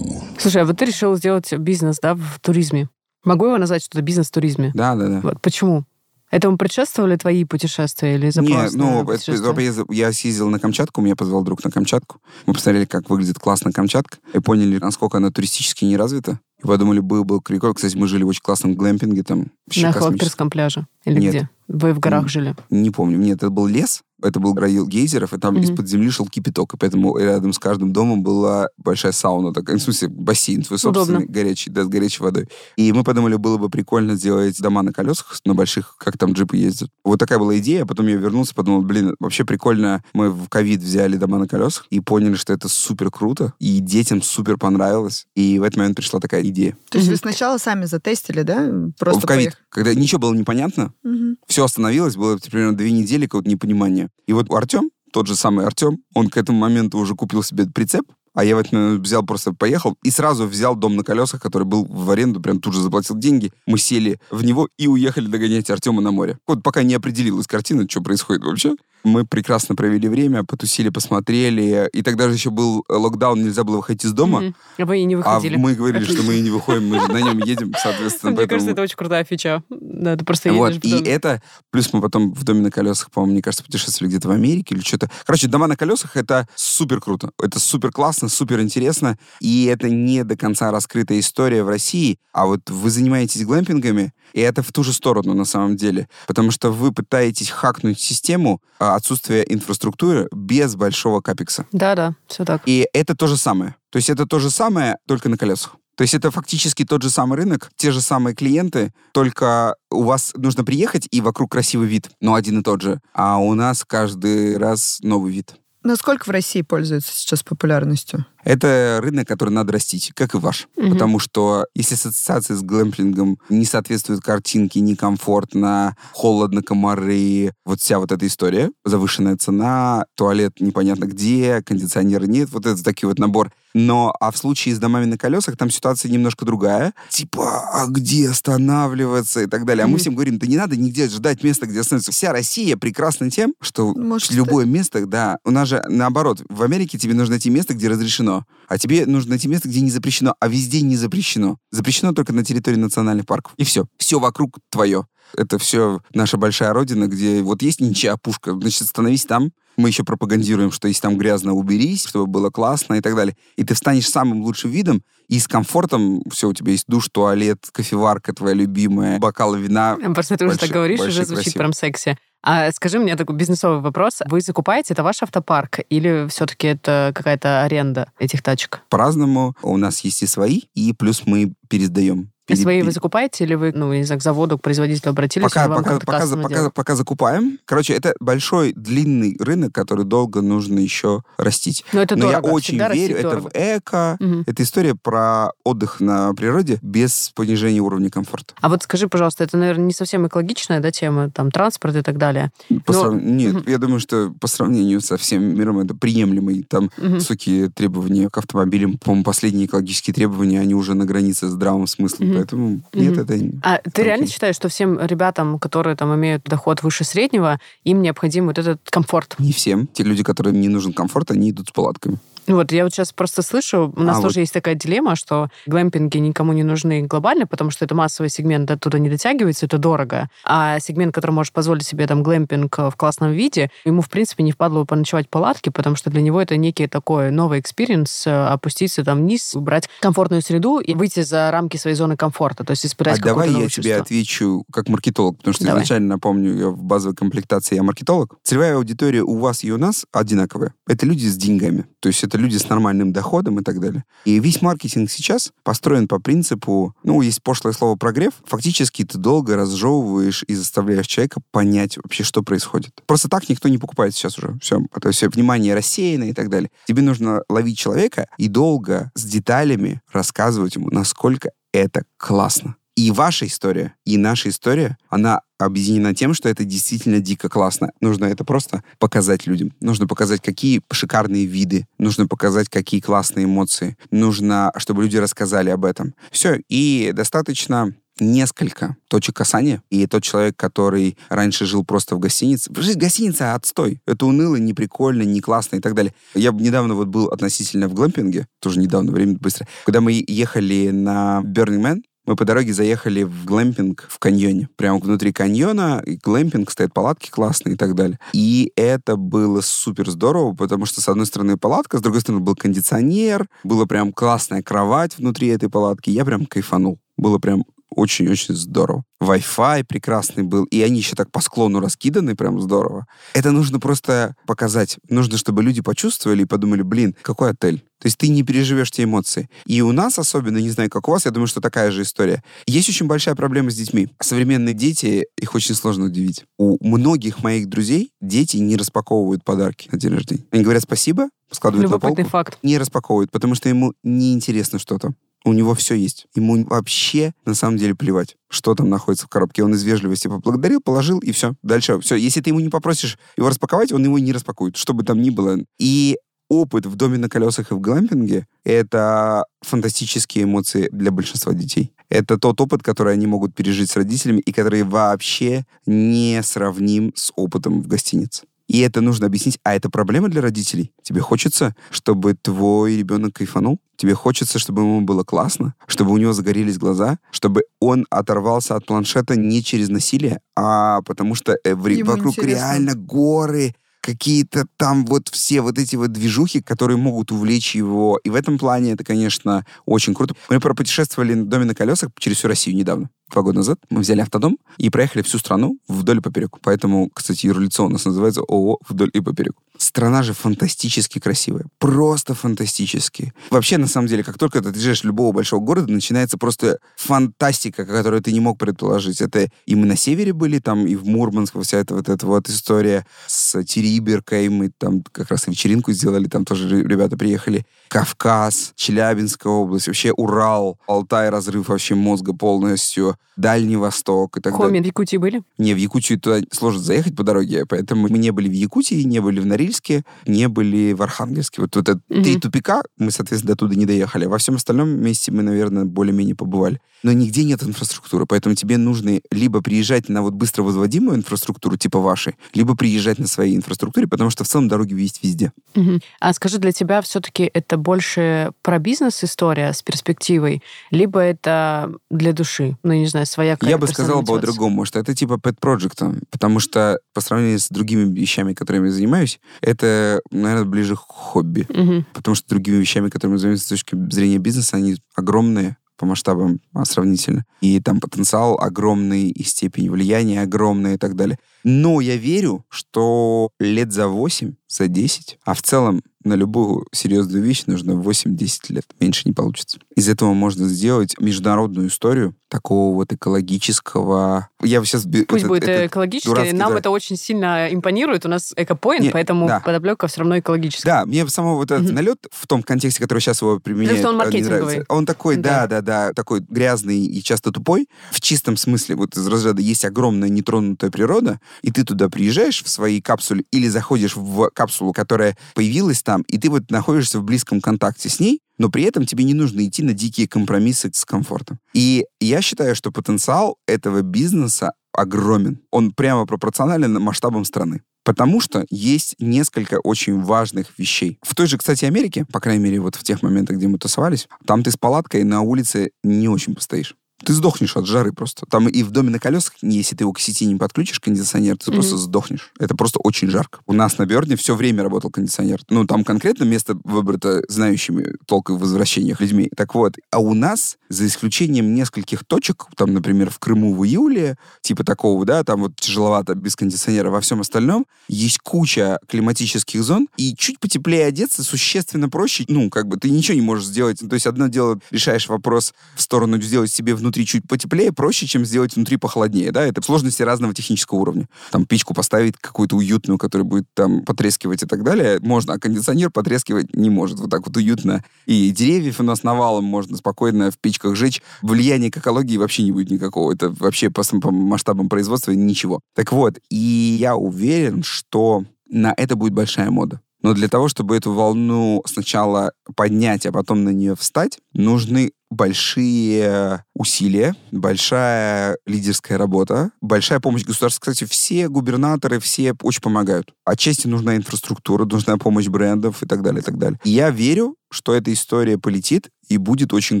Слушай, а вот ты решил сделать бизнес, да, в туризме. Могу его назвать, что это бизнес в туризме?
Да, да, да.
Вот почему? Этому предшествовали твои путешествия или запрос
Не, ну, это- я съездил на Камчатку, меня позвал друг на Камчатку. Мы посмотрели, как выглядит классно Камчатка, и поняли, насколько она туристически не развита. И подумали, было бы прикольно. Кстати, мы жили в очень классном глэмпинге, там
На. Халкерском пляже? Или
Нет.
где? Вы в горах жили?
Не помню. Нет, это был лес, это был район гейзеров, и там
Мгм.
из-под земли шел кипяток, и поэтому рядом с каждым домом была большая сауна, такая, в смысле, бассейн свой собственный,
Удобно.
горячий, да, с горячей водой. И мы подумали, было бы прикольно сделать дома на колесах, на больших, как там джипы ездят. Вот такая была идея, а потом я вернулся, подумал, блин, вообще прикольно, мы в ковид взяли дома на колесах и поняли, что это супер круто, и детям супер понравилось, и в этот момент пришла такая идея.
То есть вы
Мгм.
сначала сами затестили, да? Просто
в ковид, когда ничего было непонятно,
Мгм.
Все остановилось, было примерно две недели какого-то непонимания. И вот Артем, тот же самый Артем, он к этому моменту уже купил себе прицеп, а я в этот момент взял, просто поехал и сразу взял дом на колесах, который был в аренду, прям тут же заплатил деньги. Мы сели в него и уехали догонять Артема на море. Вот пока не определилась картина, что происходит вообще. Мы прекрасно провели время, потусили, посмотрели. И тогда же еще был локдаун, нельзя было выходить из дома.
Мгм. А Вы и не
А
выходили.
мы говорили, что мы и не выходим, мы же на нем едем, соответственно.
Мне
поэтому-
кажется, это очень крутая фича. Да, ты просто
Вот,
едешь
и
потом-
это, плюс мы потом в доме на колесах, по-моему, мне кажется, путешествовали где-то в Америке или что-то. Короче, дома на колесах это супер круто, это супер классно, супер интересно, и это не до конца раскрытая история в России, а вот вы занимаетесь глэмпингами, и это в ту же сторону на самом деле, потому что вы пытаетесь хакнуть систему а, отсутствия инфраструктуры без большого капекса.
Да-да, все так.
И это то же самое. То есть это то же самое, только на колесах. То есть это фактически тот же самый рынок, те же самые клиенты, только у вас нужно приехать, и вокруг красивый вид, но один и тот же. А у нас каждый раз новый вид.
Насколько в России пользуется сейчас популярностью?
Это рынок, который надо растить, как и ваш.
Мгм.
Потому что если ассоциация с глэмплингом не соответствует картинке, некомфортно, холодно, комары, вот вся вот эта история, завышенная цена, туалет непонятно где, кондиционера нет, вот это такой вот набор. Но, а в случае с домами на колесах, там ситуация немножко другая. Типа, а где останавливаться и так далее. А мы
Мгм.
всем говорим, да не надо нигде ждать места, где остановиться. Вся Россия прекрасна тем, что
Может,
любое место, да. У нас же наоборот. В Америке тебе нужно найти место, где разрешено. А тебе нужно найти место, где не запрещено. А везде не запрещено. Запрещено только на территории национальных парков. И все. Все вокруг твое. Это все наша большая родина, где вот есть ничья пушка, значит, становись там. Мы еще пропагандируем, что если там грязно, уберись, чтобы было классно и так далее. И ты встанешь самым лучшим видом, и с комфортом все, у тебя есть душ, туалет, кофеварка твоя любимая, бокал вина.
Просто ты уже так
Большой-
говоришь, уже
большой,
звучит
красивый.
прям секси. А скажи мне такой бизнесовый вопрос. Вы закупаете, это ваш автопарк или все-таки это какая-то аренда этих тачек?
По-разному. У нас есть и свои, и плюс мы пересдаем.
А свои вы закупаете или вы, ну, не знаю, к заводу, к производителю обратились,
Пока, пока, пока, пока, пока закупаем. Короче, это большой, длинный рынок, который долго нужно еще растить.
Но это
Но
дорого.
я очень
Всегда
верю, это
дорого.
в эко.
Мгм.
Это история про отдых на природе без понижения уровня комфорта.
А вот скажи, пожалуйста, это, наверное, не совсем экологичная да, тема, там, транспорт и так далее.
По
Но-
срав- Нет,
Мгм.
я думаю, что по сравнению со всем миром это приемлемый. Там
Мгм.
высокие требования к автомобилям. По-моему, последние экологические требования, они уже на границе с здравым смыслом. Поэтому нет, это... не-
А ты реально считаешь, что всем ребятам, которые там имеют доход выше среднего, им необходим вот этот комфорт?
Не всем. Те люди, которым не нужен комфорт, они идут с палатками.
Вот, я вот сейчас просто слышу, у нас
А,
тоже
вот.
есть такая дилемма, что глэмпинги никому не нужны глобально, потому что это массовый сегмент, оттуда не дотягивается, это дорого. А сегмент, который может позволить себе там глэмпинг э, в классном виде, ему, в принципе, не впадло поночевать в палатке, потому что для него это некий такой новый experience, э, опуститься там вниз, брать комфортную среду и выйти за рамки своей зоны комфорта, то есть испытать
А давай я
новое
тебе
чувство.
отвечу как маркетолог, потому что
Давай.
изначально, напомню, я в базовой комплектации я маркетолог. Целевая аудитория у вас и у нас одинаковая. Это люди с деньгами, то есть это люди с нормальным доходом и так далее. И весь маркетинг сейчас построен по принципу, ну, есть пошлое слово прогрев, фактически ты долго разжевываешь и заставляешь человека понять вообще, что происходит. Просто так никто не покупает сейчас уже. Все, то есть внимание рассеяно и так далее. Тебе нужно ловить человека и долго с деталями рассказывать ему, насколько это классно. И ваша история, и наша история, она объединена тем, что это действительно дико классно. Нужно это просто показать людям. Нужно показать, какие шикарные виды. Нужно показать, какие классные эмоции. Нужно, чтобы люди рассказали об этом. Все. И достаточно несколько точек касания, и тот человек, который раньше жил просто в гостинице... Жизнь гостиница — отстой. Это уныло, не прикольно, не классно и так далее. Я недавно вот был относительно в глэмпинге, тоже недавно, время быстро, когда мы ехали на Burning Man, мы по дороге заехали в глэмпинг в каньоне. Прямо внутри каньона, и глэмпинг, стоят палатки классные и так далее. И это было супер здорово, потому что, с одной стороны, палатка, с другой стороны, был кондиционер, была прям классная кровать внутри этой палатки. Я прям кайфанул. Было прям очень-очень здорово. Wi-Fi прекрасный был, и они еще так по склону раскиданы, прям здорово. Это нужно просто показать. Нужно, чтобы люди почувствовали и подумали, блин, какой отель. То есть ты не переживешь те эмоции. И у нас особенно, не знаю, как у вас, я думаю, что такая же история. Есть очень большая проблема с детьми. Современные дети, их очень сложно удивить. У многих моих друзей дети не распаковывают подарки на день рождения. Они говорят спасибо, складывают на полку,
Любопытный факт.
не распаковывают, потому что ему неинтересно что-то. У него все есть. Ему вообще на самом деле плевать, что там находится в коробке. Он из вежливости поблагодарил, положил, и все. Дальше все. Если ты ему не попросишь его распаковать, он его не распакует, что бы там ни было. И опыт в доме на колесах и в глэмпинге — это фантастические эмоции для большинства детей. Это тот опыт, который они могут пережить с родителями и который вообще не сравним с опытом в гостинице. И это нужно объяснить. А это проблема для родителей. Тебе хочется, чтобы твой ребенок кайфанул? Тебе хочется, чтобы ему было классно, чтобы у него загорелись глаза, чтобы он оторвался от планшета не через насилие, а потому что э, в-
Ему
вокруг
интересно.
реально горы, какие-то там вот все вот эти вот движухи, которые могут увлечь его. И в этом плане это, конечно, очень круто. Мы пропутешествовали на доме на колесах через всю Россию недавно. Два года назад мы взяли автодом и проехали всю страну вдоль и поперек. Поэтому, кстати, юрлицо у нас называется ООО «Вдоль и поперек». Страна же фантастически красивая. Просто фантастически. Вообще, на самом деле, как только ты доезжаешь любого большого города, начинается просто фантастика, которую ты не мог предположить. Это и мы на севере были, там и в Мурманск, вся эта вот эта вот история с Териберкой. Мы там как раз вечеринку сделали, там тоже ре- ребята приехали. Кавказ, Челябинская область, вообще Урал, Алтай, разрыв вообще мозга полностью, Дальний Восток и так далее.
Хоми, в Якутии были?
Не, в Якутию туда сложно заехать по дороге, поэтому мы не были в Якутии, не были в Норильске, не были в Архангельске. Вот, вот это
Мгм.
три тупика, мы, соответственно, до туда не доехали. Во всем остальном месте мы, наверное, более-менее побывали. Но нигде нет инфраструктуры, поэтому тебе нужно либо приезжать на вот быстро возводимую инфраструктуру, типа вашей, либо приезжать на своей инфраструктуре, потому что в целом дороги есть везде.
Мгм. А скажи, для тебя все-таки это больше про бизнес-история с перспективой, либо это для души? Ну, я не знаю, своя
Я бы сказал бы по-другому, что это типа pet project, потому что по сравнению с другими вещами, которыми я занимаюсь, это, наверное, ближе к хобби.
Мгм.
Потому что другими вещами, которыми мы занимаемся с точки зрения бизнеса, они огромные по масштабам а, сравнительно. И там потенциал огромный, и степень влияния огромная и так далее. Но я верю, что лет за 8, за 10, а в целом на любую серьезную вещь нужно 8-10 лет. Меньше не получится. Из этого можно сделать международную историю такого вот экологического... Я сейчас...
Пусть будет экологически,
дурацкий,
нам
да.
это очень сильно импонирует. У нас экопоинт, поэтому
да.
подоплека все равно экологическая.
Да, мне самого вот этот
Мгм.
налет в том контексте, который сейчас его применяет,
что он
э,
маркетинговый.
Он такой,
Да.
да, да, да, такой грязный и часто тупой. В чистом смысле, вот из разряда есть огромная нетронутая природа, и ты туда приезжаешь в своей капсуле или заходишь в капсулу, которая появилась там, и ты вот находишься в близком контакте с ней, но при этом тебе не нужно идти на дикие компромиссы с комфортом. И я считаю, что потенциал этого бизнеса огромен. Он прямо пропорционален масштабам страны. Потому что есть несколько очень важных вещей. В той же, кстати, Америке, по крайней мере, вот в тех моментах, где мы тусовались, там ты с палаткой на улице не очень постоишь. Ты сдохнешь от жары просто. Там и в доме на колесах, если ты его к сети не подключишь, кондиционер, ты
Мгм.
просто сдохнешь. Это просто очень жарко. У нас на Берне все время работал кондиционер. Ну, там конкретно место выбрато знающими толк в возвращениях людьми. Так вот, а у нас, за исключением нескольких точек, там, например, в Крыму в июле, типа такого, да, там вот тяжеловато без кондиционера, во всем остальном есть куча климатических зон, и чуть потеплее одеться существенно проще. Ну, как бы ты ничего не можешь сделать. То есть одно дело, решаешь вопрос в сторону сделать себе внутри чуть потеплее, проще, чем сделать внутри похолоднее, да, это сложности разного технического уровня. Там печку поставить какую-то уютную, которая будет там потрескивать и так далее, можно, а кондиционер потрескивать не может. Вот так вот уютно. И деревьев у нас навалом можно спокойно в печках жечь. Влияния к экологии вообще не будет никакого. Это вообще по, по масштабам производства ничего. Так вот, и я уверен, что на это будет большая мода. Но для того, чтобы эту волну сначала поднять, а потом на нее встать, нужны большие усилия, большая лидерская работа, большая помощь государства. Кстати, все губернаторы, все очень помогают. Отчасти нужна инфраструктура, нужна помощь брендов и так далее, и так далее. И я верю, что эта история полетит, и будет очень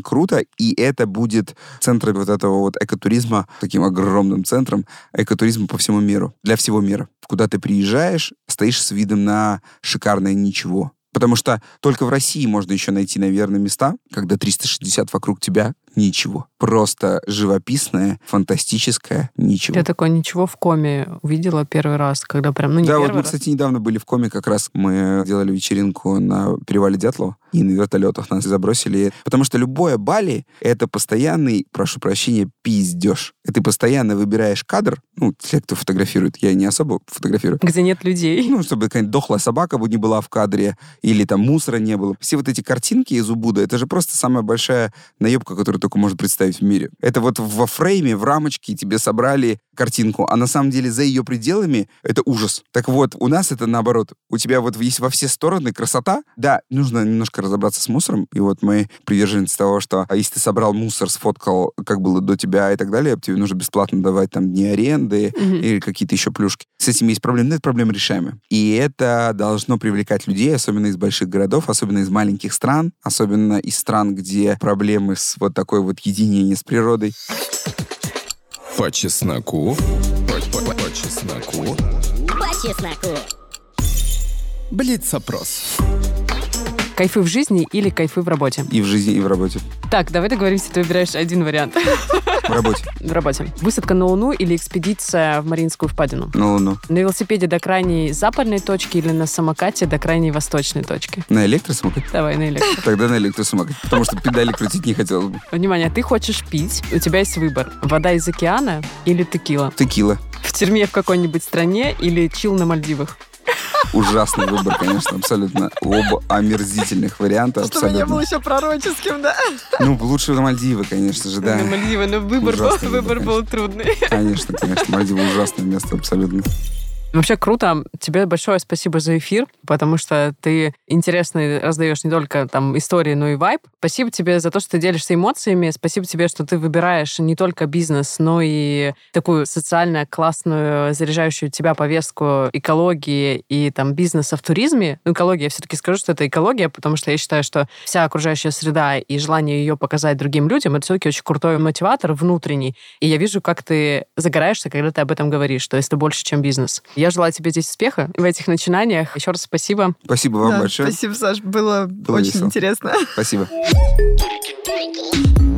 круто, и это будет центром вот этого вот экотуризма, таким огромным центром экотуризма по всему миру, для всего мира. Куда ты приезжаешь, стоишь с видом на шикарное ничего. Потому что только в России можно еще найти, наверное, места, когда 360 вокруг тебя ничего. Просто живописное, фантастическое ничего.
Я такое ничего в коме увидела первый раз, когда прям, ну не
да, вот мы,
раз.
кстати, недавно были в Коме, как раз мы делали вечеринку на перевале Дятлова, и на вертолетах нас забросили. Потому что любое Бали — это постоянный, прошу прощения, пиздеж. И ты постоянно выбираешь кадр, ну, те, кто фотографирует, я не особо фотографирую,
где нет людей.
ну, чтобы какая-нибудь дохлая собака бы не была в кадре, или там мусора не было. Все вот эти картинки из Убуда, это же просто самая большая наебка, которую только можно представить в мире. Это вот во фрейме, в рамочке тебе собрали картинку, а на самом деле за ее пределами это ужас. Так вот, у нас это наоборот. У тебя вот есть во все стороны красота. Да, нужно немножко разобраться с мусором. И вот мы приверженцы того, что а если ты собрал мусор, сфоткал, как было до тебя и так далее, тебе нужно бесплатно давать там дни аренды
Мгм.
или какие-то еще плюшки. С этим есть проблемы, но это проблема решаемая. И это должно привлекать людей, особенно из больших городов, особенно из маленьких стран, особенно из стран, где проблемы с вот такой вот единением с природой.
По чесноку. По, по- по чесноку.
По чесноку.
Блиц-опрос.
Кайфы в жизни или кайфы в работе?
И в жизни, и в работе.
Так, давай договоримся, ты выбираешь один вариант
В работе.
в работе. Высадка на Луну или экспедиция в Мариинскую впадину?
На Луну.
На велосипеде до крайней западной точки или на самокате до крайней восточной точки?
На электросамокате?
Давай на электро.
Тогда на электросамокате. Потому что педали крутить не хотелось бы.
Внимание, ты хочешь пить, у тебя есть выбор. Вода из океана или текила?
Текила.
В тюрьме в какой-нибудь стране или чил на Мальдивах?
Ужасный выбор, конечно, абсолютно. Оба омерзительных варианта,
Чтобы не был
абсолютно.
еще пророческим, да?
Ну, лучше на Мальдивы, конечно же, да.
На Мальдивы, но выбор, был,
выбор,
выбор был трудный.
Конечно, конечно. Мальдивы ужасное место, абсолютно.
Вообще круто. Тебе большое спасибо за эфир, потому что ты интересно раздаешь не только там истории, но и вайб. Спасибо тебе за то, что ты делишься эмоциями. Спасибо тебе, что ты выбираешь не только бизнес, но и такую социально классную, заряжающую тебя повестку экологии и там бизнеса в туризме. Ну, экология, я все-таки скажу, что это экология, потому что я считаю, что вся окружающая среда и желание ее показать другим людям, это все-таки очень крутой мотиватор внутренний. И я вижу, как ты загораешься, когда ты об этом говоришь, что это больше, чем бизнес. Я желаю тебе здесь успеха в этих начинаниях. Еще раз спасибо.
Спасибо вам
Да,
большое.
Спасибо, Саш, было, очень
весело.
интересно.
Спасибо.